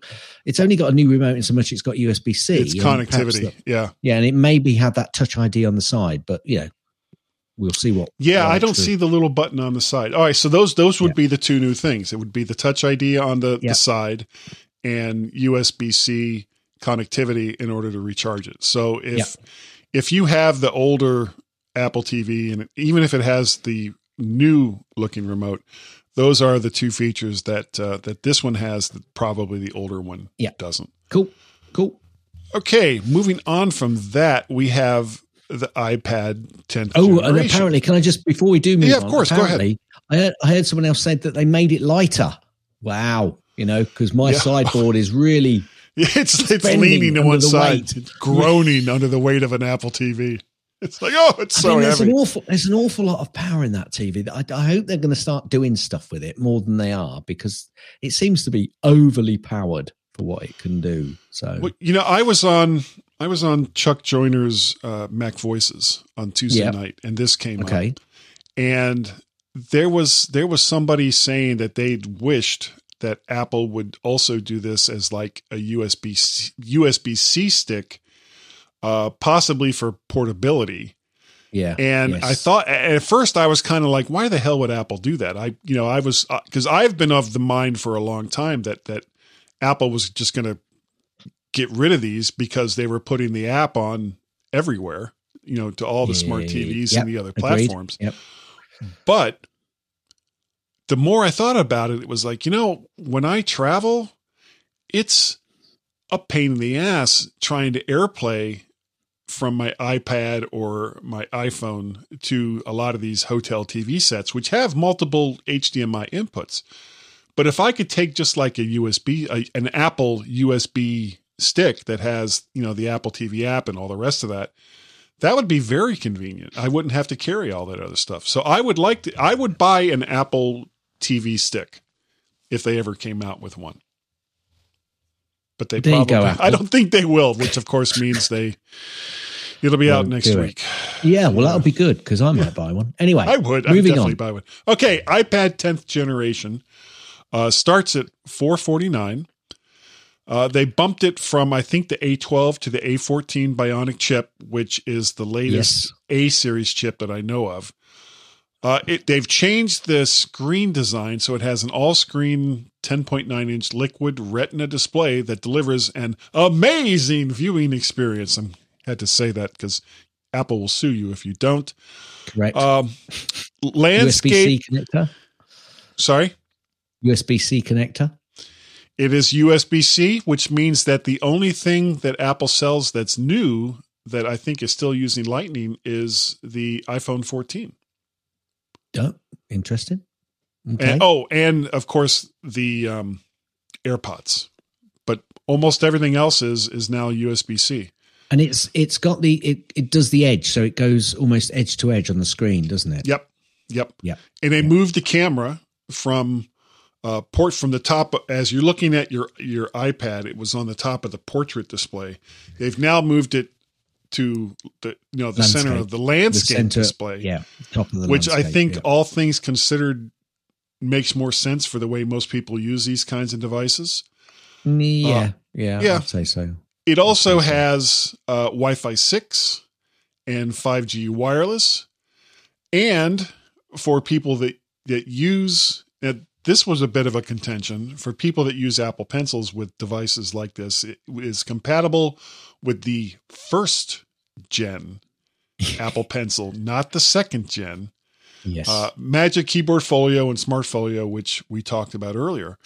it's only got a new remote in so much it's got USB C. It's connectivity. yeah. yeah, and it maybe had that touch ID on the side, but, you know, we'll see what. Yeah, I don't see the little button on the side. All right, so those those would Yeah. be the two new things. It would be the Touch ID on the, Yeah. the side and USB C connectivity in order to recharge it. So if if you have the older Apple TV and even if it has the new looking remote, those are the two features that uh, that this one has that probably the older one Yeah. doesn't. Cool. Cool. Okay, moving on from that, we have the iPad 10th Oh, and apparently, can I just before we do move Yeah, of on, course, go ahead. I heard, I heard someone else said that they made it lighter. Wow, you know, because my Yeah. sideboard is [laughs] really It's it's leaning to one side, weight. it's groaning under the weight of an Apple TV. It's like, oh, it's I so mean, there's heavy. an awful there's an awful lot of power in that TV. That I, I hope they're going to start doing stuff with it more than they are because it seems to be overly powered for what it can do. So Well, you know, I was on I was on Chuck Joiner's uh, Mac Voices on Tuesday Yep. night, and this came up, okay, and there was there was somebody saying that they'd wished that Apple would also do this as like a USB USB C stick, uh, possibly for portability. yeah, And yes. I thought at first I was kind of like, why the hell would Apple do that? I, you know, I was because I've been of the mind for a long time that that Apple was just going to get rid of these because they were putting the app on everywhere, you know, to all the smart TVs Yep, and the other agreed. platforms. Yep. But the more I thought about it, it was like, you know, when I travel, it's a pain in the ass trying to AirPlay from my iPad or my iPhone to a lot of these hotel TV sets, which have multiple HDMI inputs. But if I could take just like a USB, a, an Apple USB stick that has, you know, the Apple TV app and all the rest of that, that would be very convenient. I wouldn't have to carry all that other stuff. So I would like to, I would buy an Apple TV stick if they ever came out with one. But they There probably, go, I don't think they will, which of course means they, it'll be out next week. Yeah, well, that'll be good because I might buy one. Anyway, I would. I would moving definitely on. buy one. Okay, iPad 10th generation uh, starts at 449. Uh, they bumped it from I think the A12 to the A14 Bionic chip, which is the latest A series chip that I know of. Uh, it, they've changed the screen design so it has an all-screen 10.9 inch liquid Retina display that delivers an amazing viewing experience. I had to say that because Apple will sue you if you don't. Correct. Um, [laughs] USB landscape. C connector. Sorry, USB C connector. it is USB C, which means that the only thing that Apple sells that's new that I think is still using Lightning is the iPhone 14. Oh, interesting. Okay. And oh, and of course the um, AirPods. But almost everything else is is now USB C. and it's it's got the it, it does the edge, so it goes almost edge to edge on the screen, doesn't it? Yep, yep, Yep. And they moved the camera from uh, port from the top as you're looking at your your iPad. It was on the top of the portrait display. They've now moved it to the you know the center of the The landscape center, display. yeah, top of the which I think yeah. all things considered makes more sense for the way most people use these kinds of devices. yeah, yeah, yeah. I'd say so. It also Okay. has uh, Wi-Fi six and 5G wireless, and for people that that use and this was a bit of a contention for people that use Apple Pencils with devices like this. It is compatible with the first gen [laughs] Apple Pencil, not the second gen. Yes, Uh, Magic Keyboard Folio and Smart Folio, which we talked about earlier.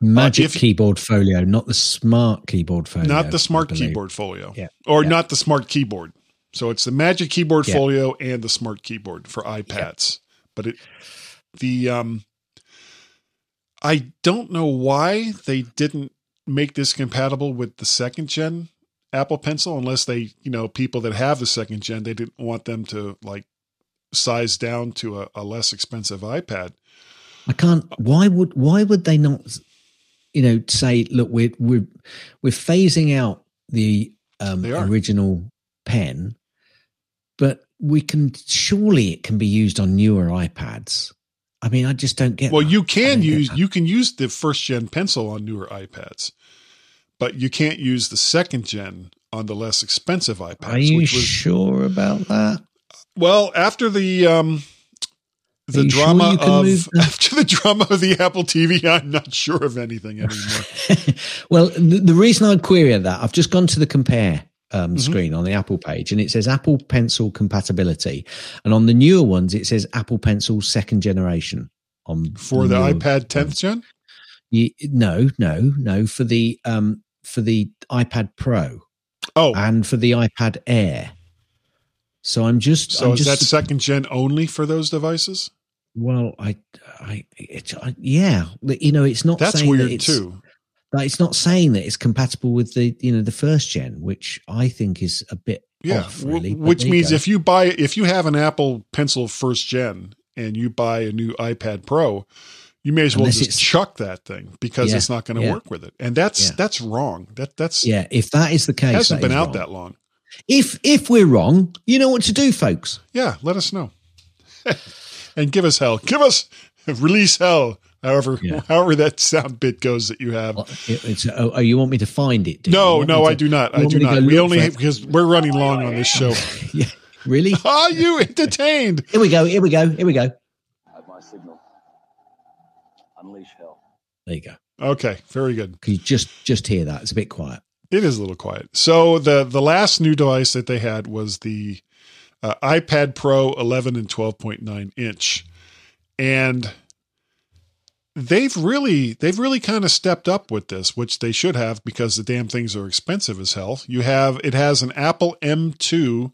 Magic if- keyboard folio, not the smart keyboard folio. not the Smart. Keyboard Folio. Yeah. Or Yeah. not the Smart Keyboard. So it's the Magic Keyboard Yeah. Folio and the Smart Keyboard for iPads. But it the um I don't know why they didn't make this compatible with the second gen Apple Pencil unless they, you know, people that have the second gen, they didn't want them to like size down to a, a less expensive iPad. I can't. Why would why would they not? You know, say, look, we're we're we're phasing out the um, original pen, but we can surely it can be used on newer iPads. I mean, I just don't get. Well, that. you can use you can use the first gen pencil on newer iPads, but you can't use the second gen on the less expensive iPads. Are you which was sure about that? well after the um the you sure drama of [laughs] after the drama of the Apple TV. I'm not sure of anything anymore. [laughs] well, the, the reason I query that, I've just gone to the compare um, Mhm. screen on the Apple page, and it says Apple Pencil compatibility, and on the newer ones, it says Apple Pencil second generation. On For the newer iPad 10th gen, No, no, no. For the um, for the iPad Pro oh, and for the iPad Air. So I'm just. so I'm is just that second gen only for those devices? Well, I, I, it, I, yeah, you know, it's not. That's saying that weird it's, too. Like, it's not saying that it's compatible with the, you know, the first gen, which I think is a bit Yeah, off, really. which means go. if you buy if you have an Apple Pencil first gen and you buy a new iPad Pro, you may as well Unless just chuck that thing because Yeah, it's not going to yeah. work with it. And that's Yeah. that's wrong. That that's yeah, if that is the case, hasn't been out wrong. that long. If if we're wrong, you know what to do, folks. Yeah, let us know. [laughs] and give us hell. Give us release hell. However, however that sound bit goes that you have. Well, it- It's oh, oh, you want me to find it? do you? You no, no, me I do not. I do not. We only because we're running long on this [laughs] show. yeah, really. Are [laughs] ah, you entertained? Here we go. Here we go. Here we go. Have my signal. Unleash hell. There you go. Okay, very good. Can you just just hear that? It's a bit quiet. It is a little quiet. So the the last new device that they had was the uh, iPad Pro 11 and 12.9 inch, and they've really they've really kind of stepped up with this, which they should have because the damn things are expensive as hell. You have it has an Apple M2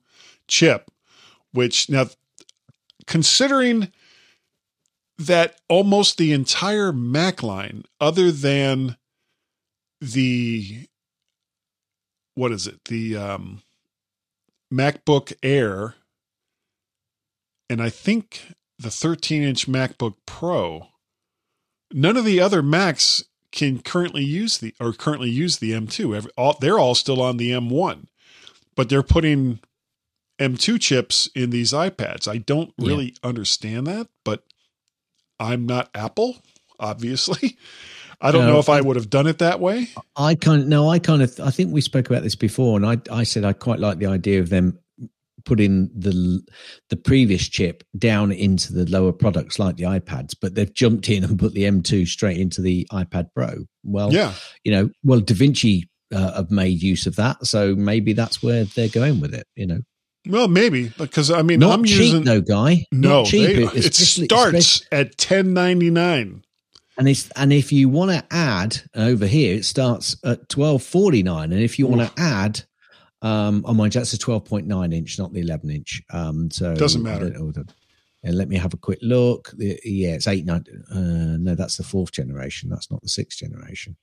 chip, which now considering that almost the entire Mac line, other than the what is it, the um, MacBook Air, and I think the 13 inch MacBook Pro, none of the other Macs can currently use the or currently use the M2. Every, all, they're all still on the M1, but they're putting M2 chips in these iPads. I don't really yeah. understand that, but I'm not Apple, obviously. [laughs] I don't no, know if I would have done it that way. I kind of, no, I kind of, I think we spoke about this before, and I, I said I quite like the idea of them putting the the previous chip down into the lower products like the iPads, but they've jumped in and put the M2 straight into the iPad Pro. Well, yeah, you know, well, DaVinci uh, have made use of that, so maybe that's where they're going with it. You know. Well, maybe because I mean, not I'm cheap, using no guy. No, cheap. They, it starts at ten ninety nine. And it's and if you want to add over here, it starts at twelve forty nine. And if you want to add, um, oh mind you, that's a twelve point nine inch, not the eleven inch. Um, so doesn't matter. And let me have a quick look. Yeah, it's eight nine. Uh, no, that's the fourth generation. That's not the sixth generation.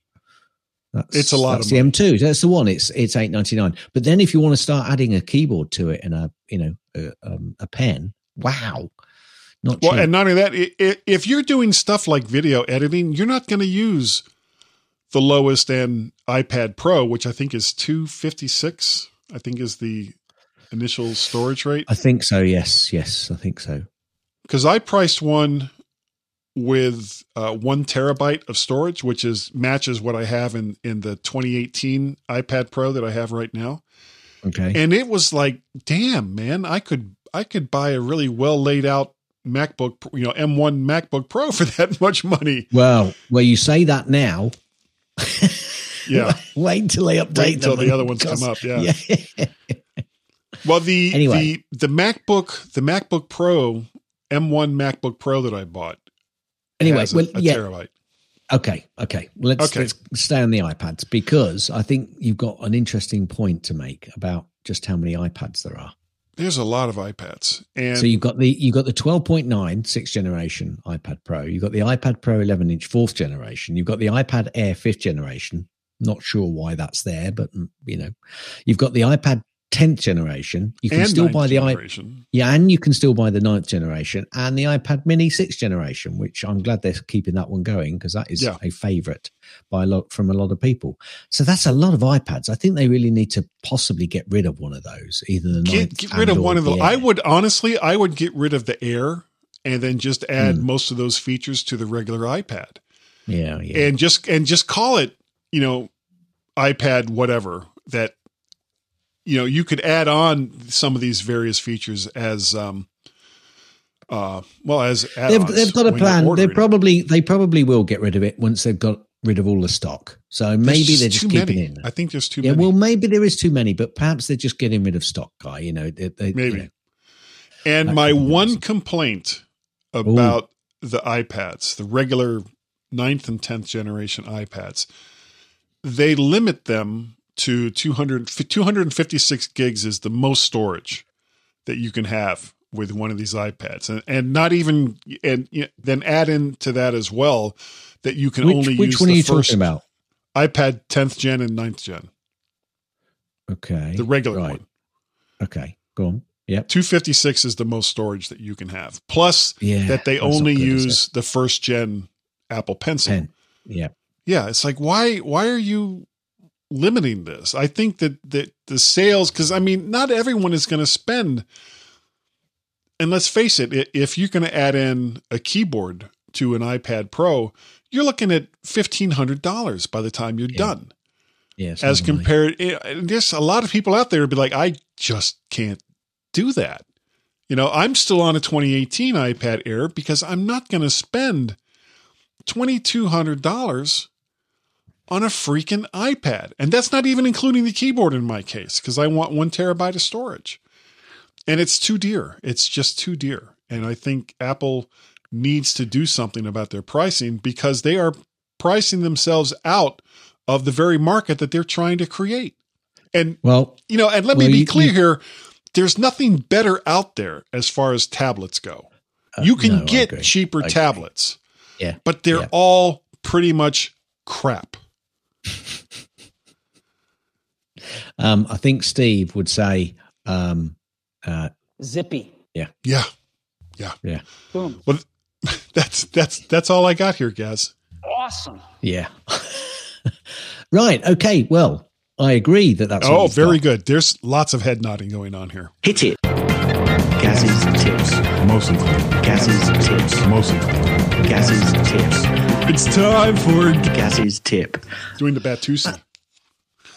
That's, it's a lot that's of the M2. That's the one. It's it's eight ninety nine. But then if you want to start adding a keyboard to it and a you know a, um, a pen, wow, not well, cheap. and not only that, if you're doing stuff like video editing, you're not going to use the lowest end iPad Pro, which I think is 256. I think is the initial storage rate. I think so. Yes, yes, I think so. Because I priced one with uh, one terabyte of storage, which is matches what I have in in the 2018 iPad Pro that I have right now. Okay, and it was like, damn, man, I could I could buy a really well laid out MacBook, you know, M1 MacBook Pro [laughs] for that much money. Well, well, you say that now. [laughs] yeah. [laughs] Wait until they update Wait until the other ones come up. Yeah. yeah. well, the anyway. the the MacBook the MacBook Pro M1 MacBook Pro that I bought. Anyway, well, a, a yeah. terabyte. Okay, okay. Let's okay. let's stay on the iPads because I think you've got an interesting point to make about just how many iPads there are. There's a lot of iPads, and so you've got the you've got the 12.9 sixth generation iPad Pro. You've got the iPad Pro 11 inch fourth generation. You've got the iPad Air fifth generation. Not sure why that's there, but mm, you know, you've got the iPad 10th generation. You can and still buy the generation. i yeah, and you can still buy the ninth generation and the iPad Mini sixth generation, which I'm glad they're keeping that one going because that is yeah. a favorite by a lot from a lot of people. So that's a lot of iPads. I think they really need to possibly get rid of one of those, either the get, get rid of one of them. I would honestly, I would get rid of the Air and then just add mm. most of those features to the regular iPad. Yeah, yeah, and just and just call it, you know, iPad whatever that you know you could add on some of these various features as um uh well as they've, they've got a plan. They probably they probably will get rid of it once they've got rid of all the stock. So maybe they're just keeping it in i think there's too yeah many. well maybe there is too many but perhaps they're just getting rid of stock guy you know they, they, maybe. you know, and my one awesome. complaint about Ooh. the ipads the regular ninth and 10th generation ipads they limit them to 200, 256 gigs is the most storage that you can have with one of these iPads, and, and not even and you know, then add into that as well that you can which, only which use one the are you first talking about? iPad 10th gen and 9th gen. Okay, the regular right. one. Okay, go on. Yep. 256 is the most storage that you can have. Plus yeah, that they only good, use the first gen Apple Pencil. Pen. Yeah. Yeah, it's like why why are you limiting this. I think that that the sales because I mean not everyone is going to spend. And let's face it, if you're going to add in a keyboard to an iPad Pro, you're looking at fifteen hundred dollars by the time you're yeah. done. Yes, as compared, eh, there's a lot of people out there would be like, I just can't do that. You know, I'm still on a 2018 iPad Air because I'm not going to spend twenty two hundred dollars on a freaking iPad. And that's not even including the keyboard in my case, because I want one terabyte of storage. And it's too dear. It's just too dear. And I think Apple needs to do something about their pricing because they are pricing themselves out of the very market that they're trying to create. And Well, you know, and let Well, me be you- clear you- here, there's nothing better out there as far as tablets go. you can Uh, no, get cheaper tablets, yeah. but they're Yeah. all pretty much crap. Um, I think Steve would say, um, uh, Zippy. Yeah. yeah. Yeah. Yeah. Boom. Well, [laughs] that's that's that's all I got here, guys. Awesome. Yeah. [laughs] right. Okay. Well, I agree that that's. Oh, very got. good. There's lots of head nodding going on here. Hit it. Gaz's tips. Mostly. Gaz's tips. Mostly. Gaz's tips. It's time for Gaz's tip. doing the Batusi.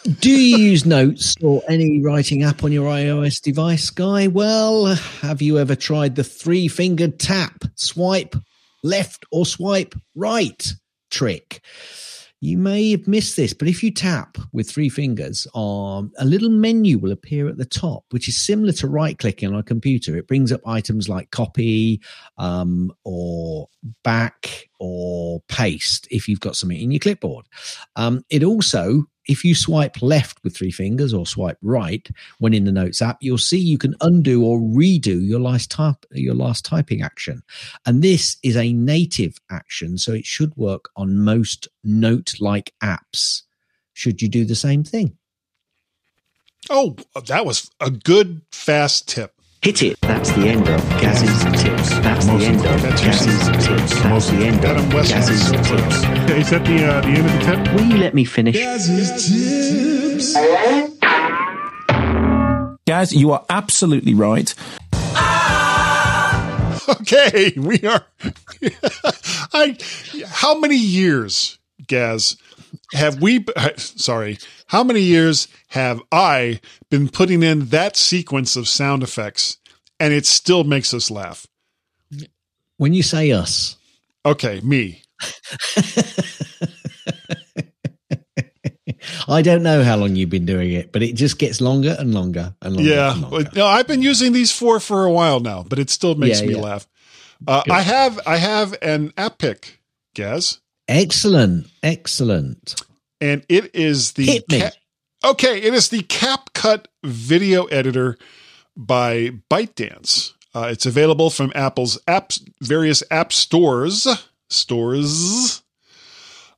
Do you use Notes or any writing app on your iOS device, Guy? Well, have you ever tried the three fingered tap, swipe left or swipe right trick? You may have missed this, but if you tap with three fingers, um, a little menu will appear at the top, which is similar to right clicking on a computer. It brings up items like copy um, or back or paste if you've got something in your clipboard. Um, it also, if you swipe left with three fingers or swipe right when in the Notes app, you'll see you can undo or redo your last type your last typing action. And this is a native action, so it should work on most note-like apps. Should you do the same thing? Oh, that was a good fast tip. Hit it. That's the end of Gaz's tips. That's the end of Gaz's tips. That's Mostly. the end of Gaz's tips. Is that the uh, the end of the tip? Will you let me finish? Gaz, you are absolutely right. [laughs] Okay, we are. [laughs] I. How many years, Gaz, have we? Sorry, how many years have I been putting in that sequence of sound effects, and it still makes us laugh? When you say us, Okay, me. [laughs] I don't know how long you've been doing it, but it just gets longer and longer and longer. Yeah, and longer. no, I've been using these four for a while now, but it still makes Yeah, me yeah. laugh. Uh, I have I have an app pick, Gaz, Excellent, excellent. and it is the. Ca- okay, it is the CapCut video editor by ByteDance. Uh, it's available from Apple's apps, various app stores. Stores.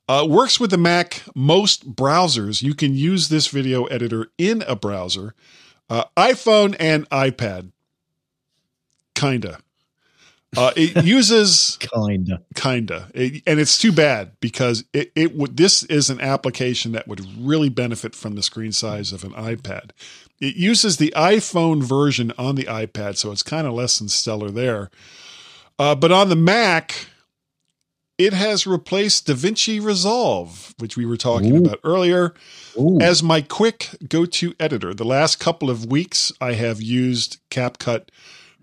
Uh, works with the Mac. Most browsers. You can use this video editor in a browser. Uh, iPhone and iPad. Kinda. Uh, it [laughs] uses Kinda. kinda It- and it's too bad because it, it would this is an application that would really benefit from the screen size of an ipad it uses the iphone version on the ipad so it's kind of less than stellar there uh, but on the mac it has replaced davinci resolve which we were talking Ooh. about earlier Ooh. as my quick go-to editor the last couple of weeks i have used capcut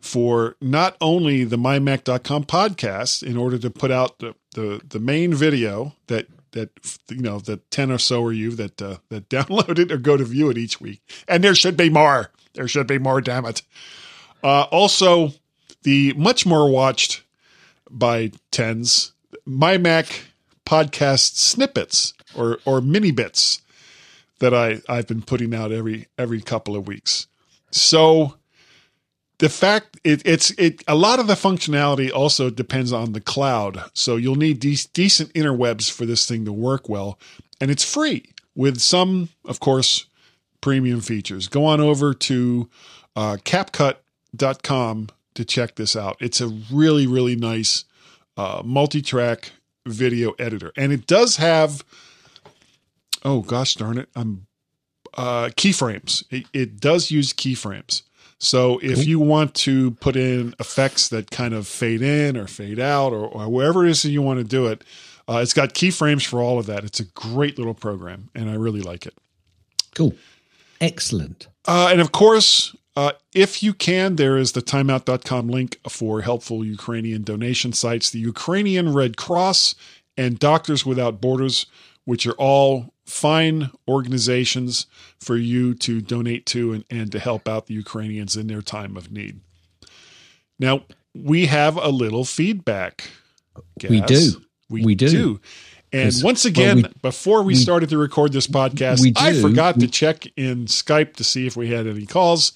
for not only the mymac.com podcast in order to put out the, the, the main video that that you know the 10 or so are you that uh, that [laughs] download it or go to view it each week. And there should be more. There should be more damn it. Uh, also the much more watched by tens my mac podcast snippets or or mini bits that i i've been putting out every every couple of weeks. So the fact it, it's it a lot of the functionality also depends on the cloud. So you'll need de- decent interwebs for this thing to work well. And it's free with some of course premium features. Go on over to uh, capcut.com to check this out. It's a really really nice uh, multi-track video editor. And it does have oh gosh darn it i'm uh, keyframes. It, it does use keyframes so if you want to put in effects that kind of fade in or fade out or, or wherever it is that you want to do it, uh, it's got keyframes for all of that. It's a great little program, and I really like it. Cool. Excellent. Uh, and of course, uh, if you can, there is the timeout.com link for helpful Ukrainian donation sites, the Ukrainian Red Cross and Doctors Without Borders, which are all fine organizations for you to donate to and, and to help out the Ukrainians in their time of need. Now, we have a little feedback. We do. We, We do. do. And once well, again, we- before we, we- started to record this podcast, we I forgot to check in Skype to see if we had any calls.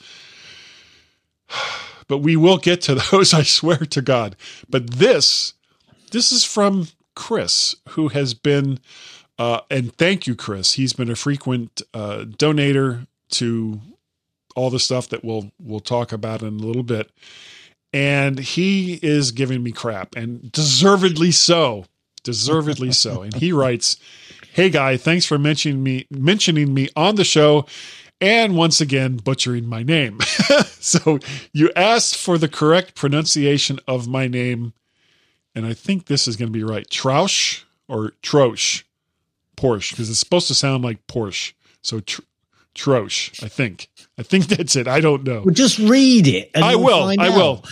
[sighs] But we will get to [laughs] those, I swear to God. But this, this is from Chris, who has been, uh, and thank you, Chris. He's been a frequent uh, donator to all the stuff that we'll we'll talk about in a little bit. And he is giving me crap, and deservedly so. Deservedly so. And he [laughs] writes, Hey guy, thanks for mentioning me mentioning me on the show and once again butchering my name. [laughs] so you asked for the correct pronunciation of my name, and I think this is going to be right. Trausch or Trosh. Porsche, because it's supposed to sound like Porsche. So tr- Trosh, I think. I think [laughs] that's it. I don't know. Well, just read it. and I find I out. will.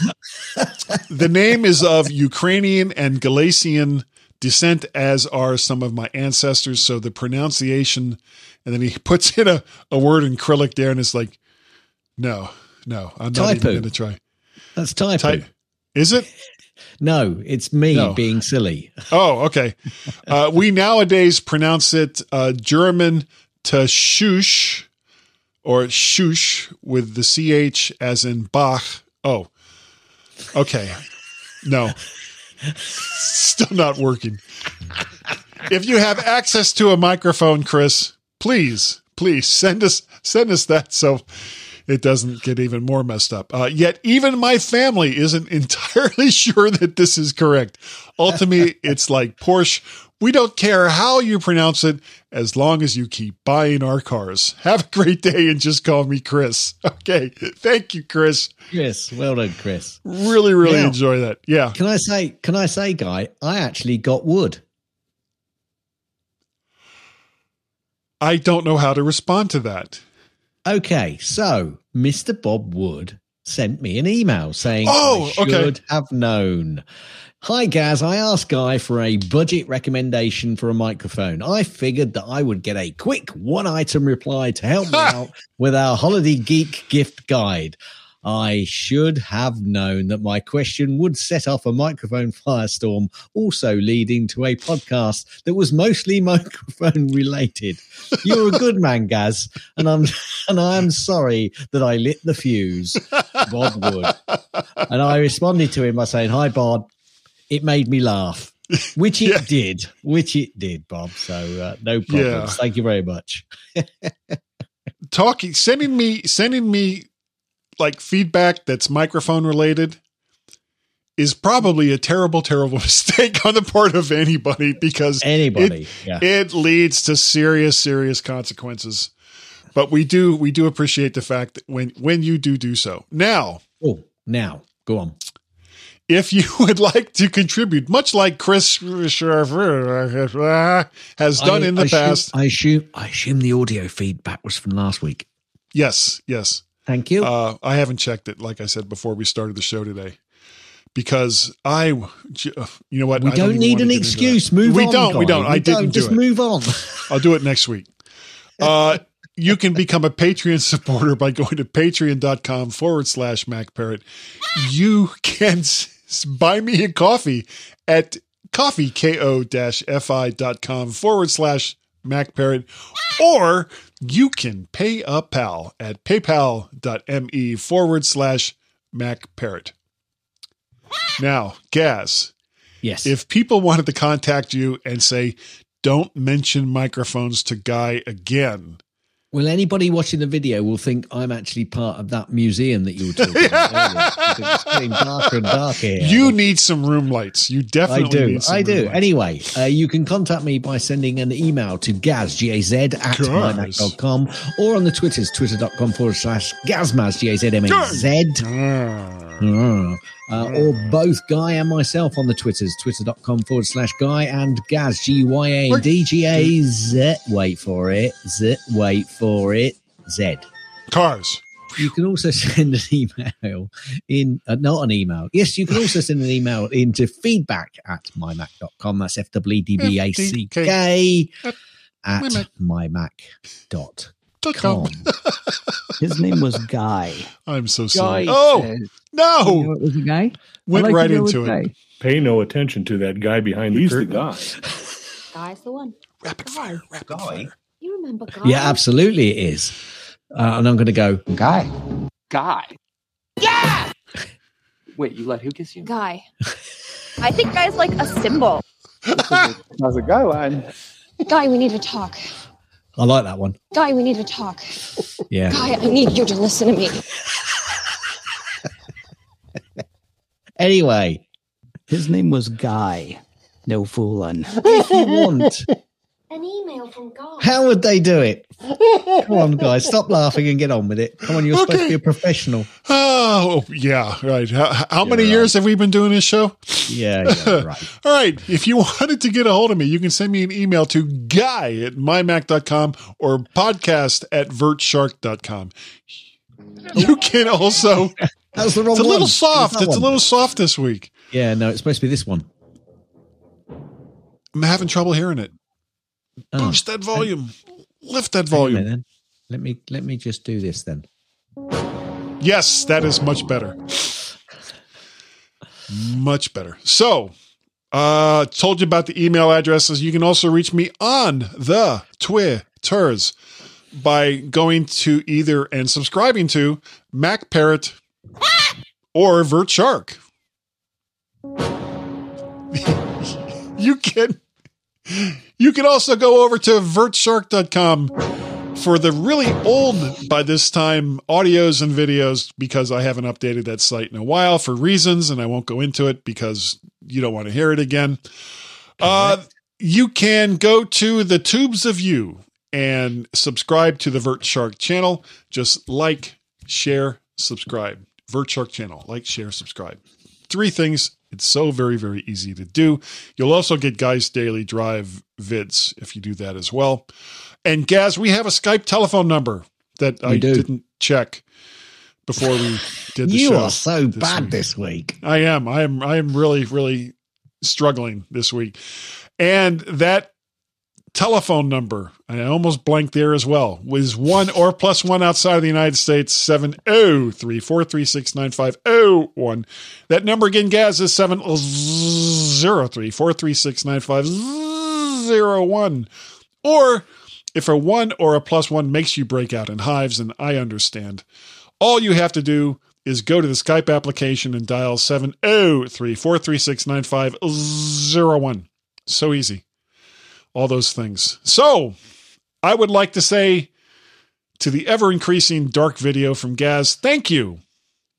[laughs] the name is of Ukrainian and Galician descent, as are some of my ancestors. So the pronunciation, and then he [laughs] puts in a, a word in Cyrillic there, and it's like, no, no, I'm not Typo. even going to try. That's typo. Type. Is it? No, it's me No. being silly. [laughs] Oh, okay. Uh, we nowadays pronounce it uh, German to shush or shush with the ch as in Bach. Oh, okay. No, still not working. If you have access to a microphone, Chris, please, please send us send us that so it doesn't get even more messed up. Uh, yet even my family isn't [laughs] entirely sure that this is correct. Ultimately, [laughs] it's like Porsche. We don't care how you pronounce it as long as you keep buying our cars. [laughs] Have a great day and just call me Chris. Okay. Thank you, Chris. Yes, well done, Chris. Really, really Now- enjoy that. Yeah. Can I say? Can I say, guy? I actually got wood. I don't know how to respond to that. Okay, so Mr. Bob Wood sent me an email saying Oh, I okay. should have known. Hi Gaz, I asked Guy for a budget recommendation for a microphone. I figured that I would get a quick one item reply to help me [laughs] out with our holiday geek gift guide. I should have known that my question would set off a microphone firestorm, also leading to a podcast that was mostly [laughs] microphone related. You're a good man, Gaz, and I'm [laughs] and I am sorry that I lit the fuse, Bob Wood. And I responded to him by saying, "Hi, Bob. It made me laugh." Which it [laughs] Yeah. did, which it did, Bob. So uh, no problems. Yeah. Thank you very much. talking sending me sending me like feedback that's microphone related is probably a terrible terrible [laughs] mistake on the part of anybody because Anybody, it, yeah. it leads to serious serious consequences but we do we do appreciate the fact that when when you do do so now Oh, now go on. if you [laughs] would like to contribute much like chris has done I- in the I assume- past I assume I assume the audio feedback was from last week. yes yes Thank you. Uh, I haven't checked it, like I said before we started the show today, because I, you know what? we I don't, need an excuse. Move we on. don't. We don't. I didn't do Just it. move on. I'll do it next week. [laughs] Uh, you can become a Patreon supporter by going to patreon.com forward slash MacParrot. You can buy me a coffee at coffeeko-fi.com forward slash MacParrot, or you can pay a pal at paypal.me forward slash MacParrot. Now, Gaz, yes. if people wanted to contact you and say, don't mention microphones to Guy again, well, anybody watching the video will think I'm actually part of that museum that you were talking about. [laughs] It's getting darker and darker here. you need some room lights. You I definitely do. need some I do. lights. Anyway, uh, you can contact me by sending an email to gaz, G-A-Z, at mymac.com or on the Twitters, twitter.com forward slash gazmaz, G-A-Z-M-A-Z. Uh, or both Guy and myself on the Twitters, twitter.com forward slash Guy and Gaz, G Y A D G A Z. Wait for it. Z. Wait for it. Z. Cars. You can also [laughs] send an email in, uh, not an email. Yes, you can also send an email into feedback at mymac.com. That's F W D B A C K at mymac. mymac.com. com. [laughs] His name was Guy. I'm so sorry. Guy Oh says- You no! know it was a guy. Went like right to go with into it. Guy. Pay no attention to that guy behind He's the the curtain. guy. [laughs] Guy's the one. Rapid fire. Rapid fire. You remember Guy? Yeah, absolutely it is. Uh, and I'm going to go, Guy. Guy. Yeah! [laughs] Wait, you let who kiss you? Guy. I think Guy's like a symbol. How's it line. Guy, we need to talk. I like that one. Guy, we need to talk. Yeah. Guy, I need you to listen to me. Anyway, His name was Guy. No fooling. if you want, [laughs] An email from Guy. how would they do it? [laughs] Come on, guys, stop laughing and get on with it. Come on, you're supposed to be a professional. Oh yeah, right. How, how many right. years have we been doing this show? Yeah, [laughs] yeah, right. All right. If you [laughs] wanted to get a hold of me, you can send me an email to guy at mymac.com or podcast at vertshark.com. You can also, That was the wrong it's a little It was soft. that It's a little soft this week. Yeah, no, it's supposed to be this one. I'm having trouble hearing it. Oh, Boost that volume. Lift that hang on a volume. Let me let me just do this then. Yes, that is much better. Much better. So, uh, told you about the email addresses. You can also reach me on the Twitters by going to either and subscribing to Mac Parrot or Vert Shark. [laughs] you can you can also go over to vertshark.com for the really old by this time audios and videos because I haven't updated that site in a while for reasons and I won't go into it because you don't want to hear it again. Uh, you can go to the tubes of you and subscribe to the Vert Shark channel. Just like, share, subscribe. Vert Shark channel, like, share, subscribe. Three things. It's so very, very easy to do. You'll also get Guys Daily Drive vids if you do that as well. And Gaz, we have a Skype telephone number that I do. didn't check before we did the You show. are so this bad week. this week. I am. I am. I am really, really struggling this week. And that telephone number, I almost blanked there as well, was one or plus one outside of the United States, 703 436 9501. That number again, Gaz, is 703 436 9501. Or if a one or a plus one makes you break out in hives, and I understand, all you have to do is go to the Skype application and dial 703 436 9501. So easy. All those things. So, I would like to say to the ever increasing dark video from Gaz, thank you.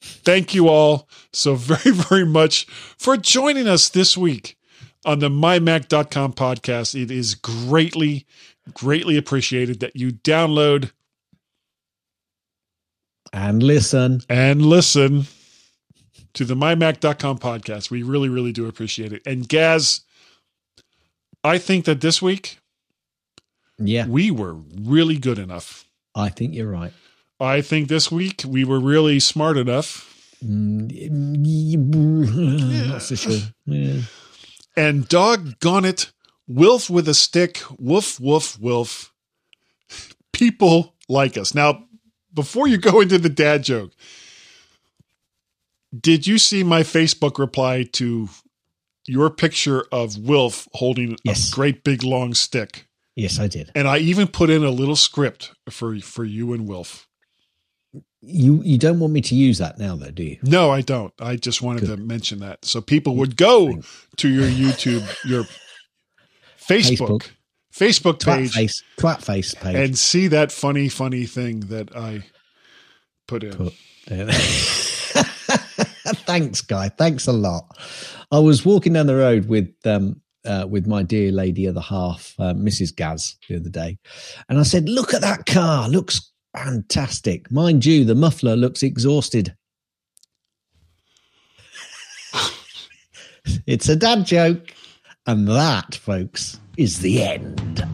Thank you all so very, [laughs] very much for joining us this week on the mymac.com podcast. It is greatly, greatly appreciated that you download And listen. and listen to the mymac.com podcast. We really, really do appreciate it. And Gaz, I think that this week Yeah, we were really good enough. I think you're right. I think this week we were really smart enough. Mm, [laughs] Not so sure. Yeah. And doggone it, Wilf with a stick, woof, woof, wilf. People like us. Now, before you go into the dad joke, did you see my Facebook reply to your picture of Wilf holding Yes. a great big long stick? Yes, I did. And I even put in a little script for for you and Wilf. You you don't want me to use that now, though, do you? No, I don't. I just wanted Good. to mention that so people would go to your YouTube, your Facebook, Facebook, Twat page, face, twat face page. and see that funny, funny thing that I put in. Put. [laughs] Thanks, guy. Thanks a lot. I was walking down the road with um uh, with my dear lady other half, uh, Mrs. Gaz, the other day, and I said, "Look at that car. Looks fantastic. Mind you, the muffler looks exhausted." [laughs] it's a dad joke, and that, folks, is the end.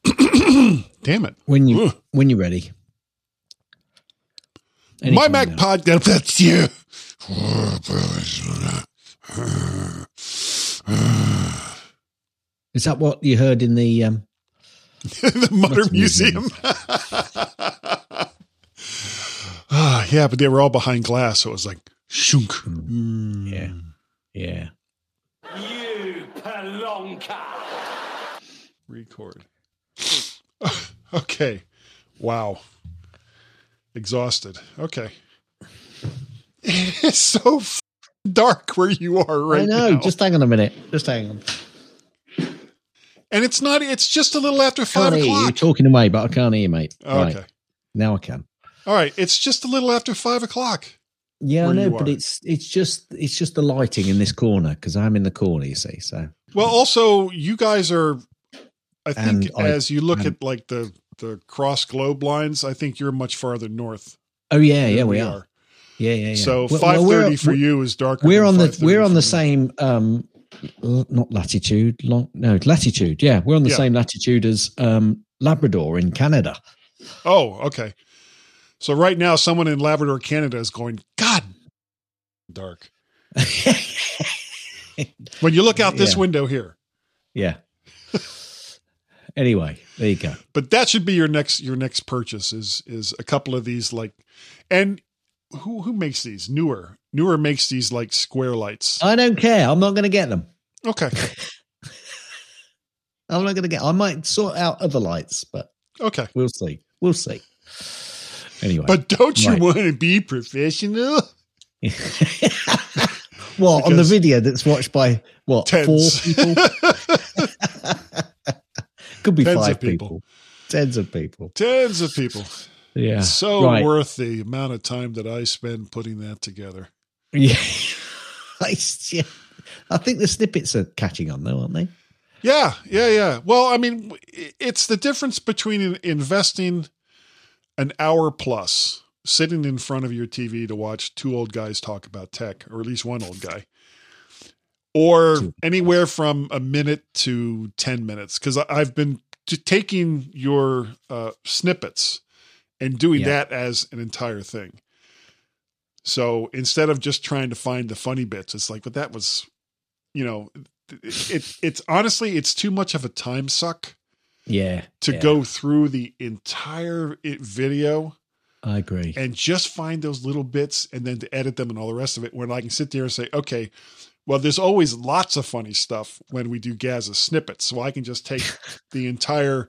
[clears throat] Damn it. When you Ugh. when you're ready. My Anytime Mac now. podcast. That's you. Is that what you heard in the um [laughs] the Mutter Museum. Ah, yeah, but they were all behind glass, so it was like shunk. Mm. Yeah. Yeah. You pelonka! Record. Okay. Wow. Exhausted. Okay. [laughs] It's so f- dark where you are right I know. now. Just hang on a minute. Just hang on. and it's not. It's just a little after five you. You're talking away, but I can't hear you, mate. Oh, okay. Right. Now I can. All right. It's just a little after five o'clock. Yeah, I know, but it's it's just it's just the lighting in this corner because I'm in the corner, you see. So Well, also you guys are. I think And I- as you look at like the the cross globe lines, I think you're much farther north. Oh yeah, yeah, we are. Yeah, yeah, yeah. So Well, five well, for you is darker. We're than on the we're on the same um not latitude, long no, latitude. Yeah, we're on the Yeah. same latitude as um Labrador in Canada. Oh, okay. So right now, someone in Labrador, Canada, is going. God, dark. [laughs] When you look out this Yeah. window here, yeah. [laughs] anyway, there you go. but that should be your next your next purchase is is a couple of these like, and who who makes these newer newer makes these like square lights. I don't care. I'm not going to get them. Okay, [laughs] I'm not going to get. I might sort out other lights, but okay. we'll see. We'll see. Anyway, But don't you Right. want to be professional? [laughs] what on the video that's watched by what Tens. four people? [laughs] Could be Tens five of people. people. Tens of people. Tens of people. Yeah. So Right. worth the amount of time that I spend putting that together. Yeah. [laughs] I yeah. I think the snippets are catching on though, aren't they? Yeah, yeah, yeah. Well, I mean, it's the difference between investing an hour plus sitting in front of your TV to watch two old guys talk about tech, or at least one old guy, or anywhere from a minute to 10 minutes. Because I've been taking your uh, snippets and doing Yeah. that as an entire thing. So instead of just trying to find the funny bits, it's like, but that was, you know, it, it it's honestly it's too much of a time suck Yeah. to yeah. go through the entire video I agree. and just find those little bits and then to edit them and all the rest of it when I can sit there and say, okay, well, there's always lots of funny stuff when we do Gaz's snippets. So I can just take [laughs] the entire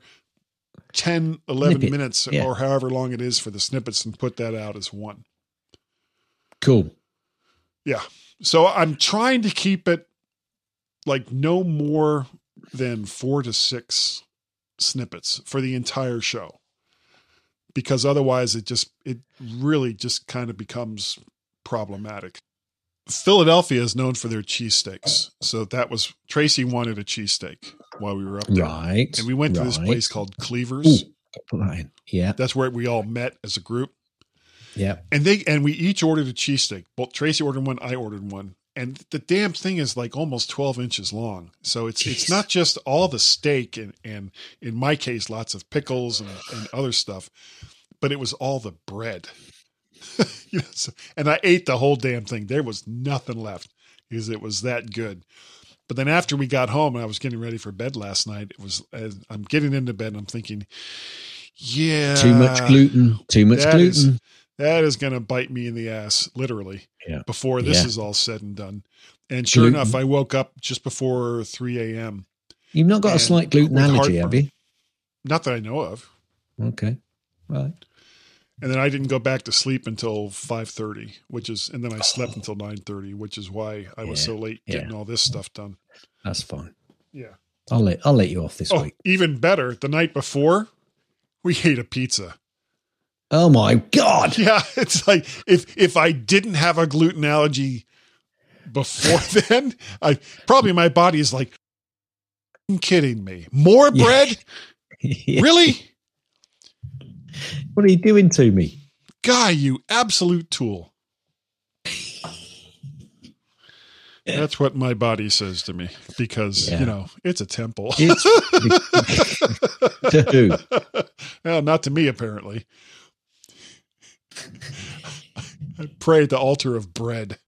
10, 11 Snippet, minutes yeah. or however long it is for the snippets and put that out as one. Cool. Yeah. So I'm trying to keep it like no more than four to six snippets for the entire show. Because otherwise it just it really just kind of becomes problematic. Philadelphia is known for their cheesesteaks. So that was Tracy wanted a cheesesteak while we were up there. Right. And we went to this place called Cleavers. Ooh, put. Yeah. That's where we all met as a group. Yeah. And they and we each ordered a cheesesteak. Both Tracy ordered one, I ordered one. And the damn thing is like almost 12 inches long. So it's it's not just all the steak and and in my case lots of pickles and, and other stuff, but it was all the bread. [laughs] you know, so, and I ate the whole damn thing. There was nothing left because it was that good. But then after we got home and I was getting ready for bed last night, it was uh, I'm getting into bed and I'm thinking, yeah, Too much gluten. Too much that is- gluten. that is going to bite me in the ass, literally, Yeah. before this Yeah. is all said and done. And sure Gluten. enough, I woke up just before 3 a.m. You've not got a slight gluten allergy, have you? Not that I know of. Okay. Right. And then I didn't go back to sleep until 5:30, which is and then I slept until 9:30, which is why I was Yeah. so late Yeah. getting all this stuff done. That's fine. Yeah. I'll let I'll let you off this Oh, week. even better, the night before, we ate a pizza. Oh my god. [laughs] Yeah, it's like if if I didn't have a gluten allergy before [laughs] then, I probably my body is like kidding me? More Yeah. bread? [laughs] Really? What are you doing to me? Guy, you absolute tool. That's what my body says to me because, Yeah. you know, it's a temple. It's [laughs] [laughs] to who? well, not to me, apparently. I pray at the altar of bread.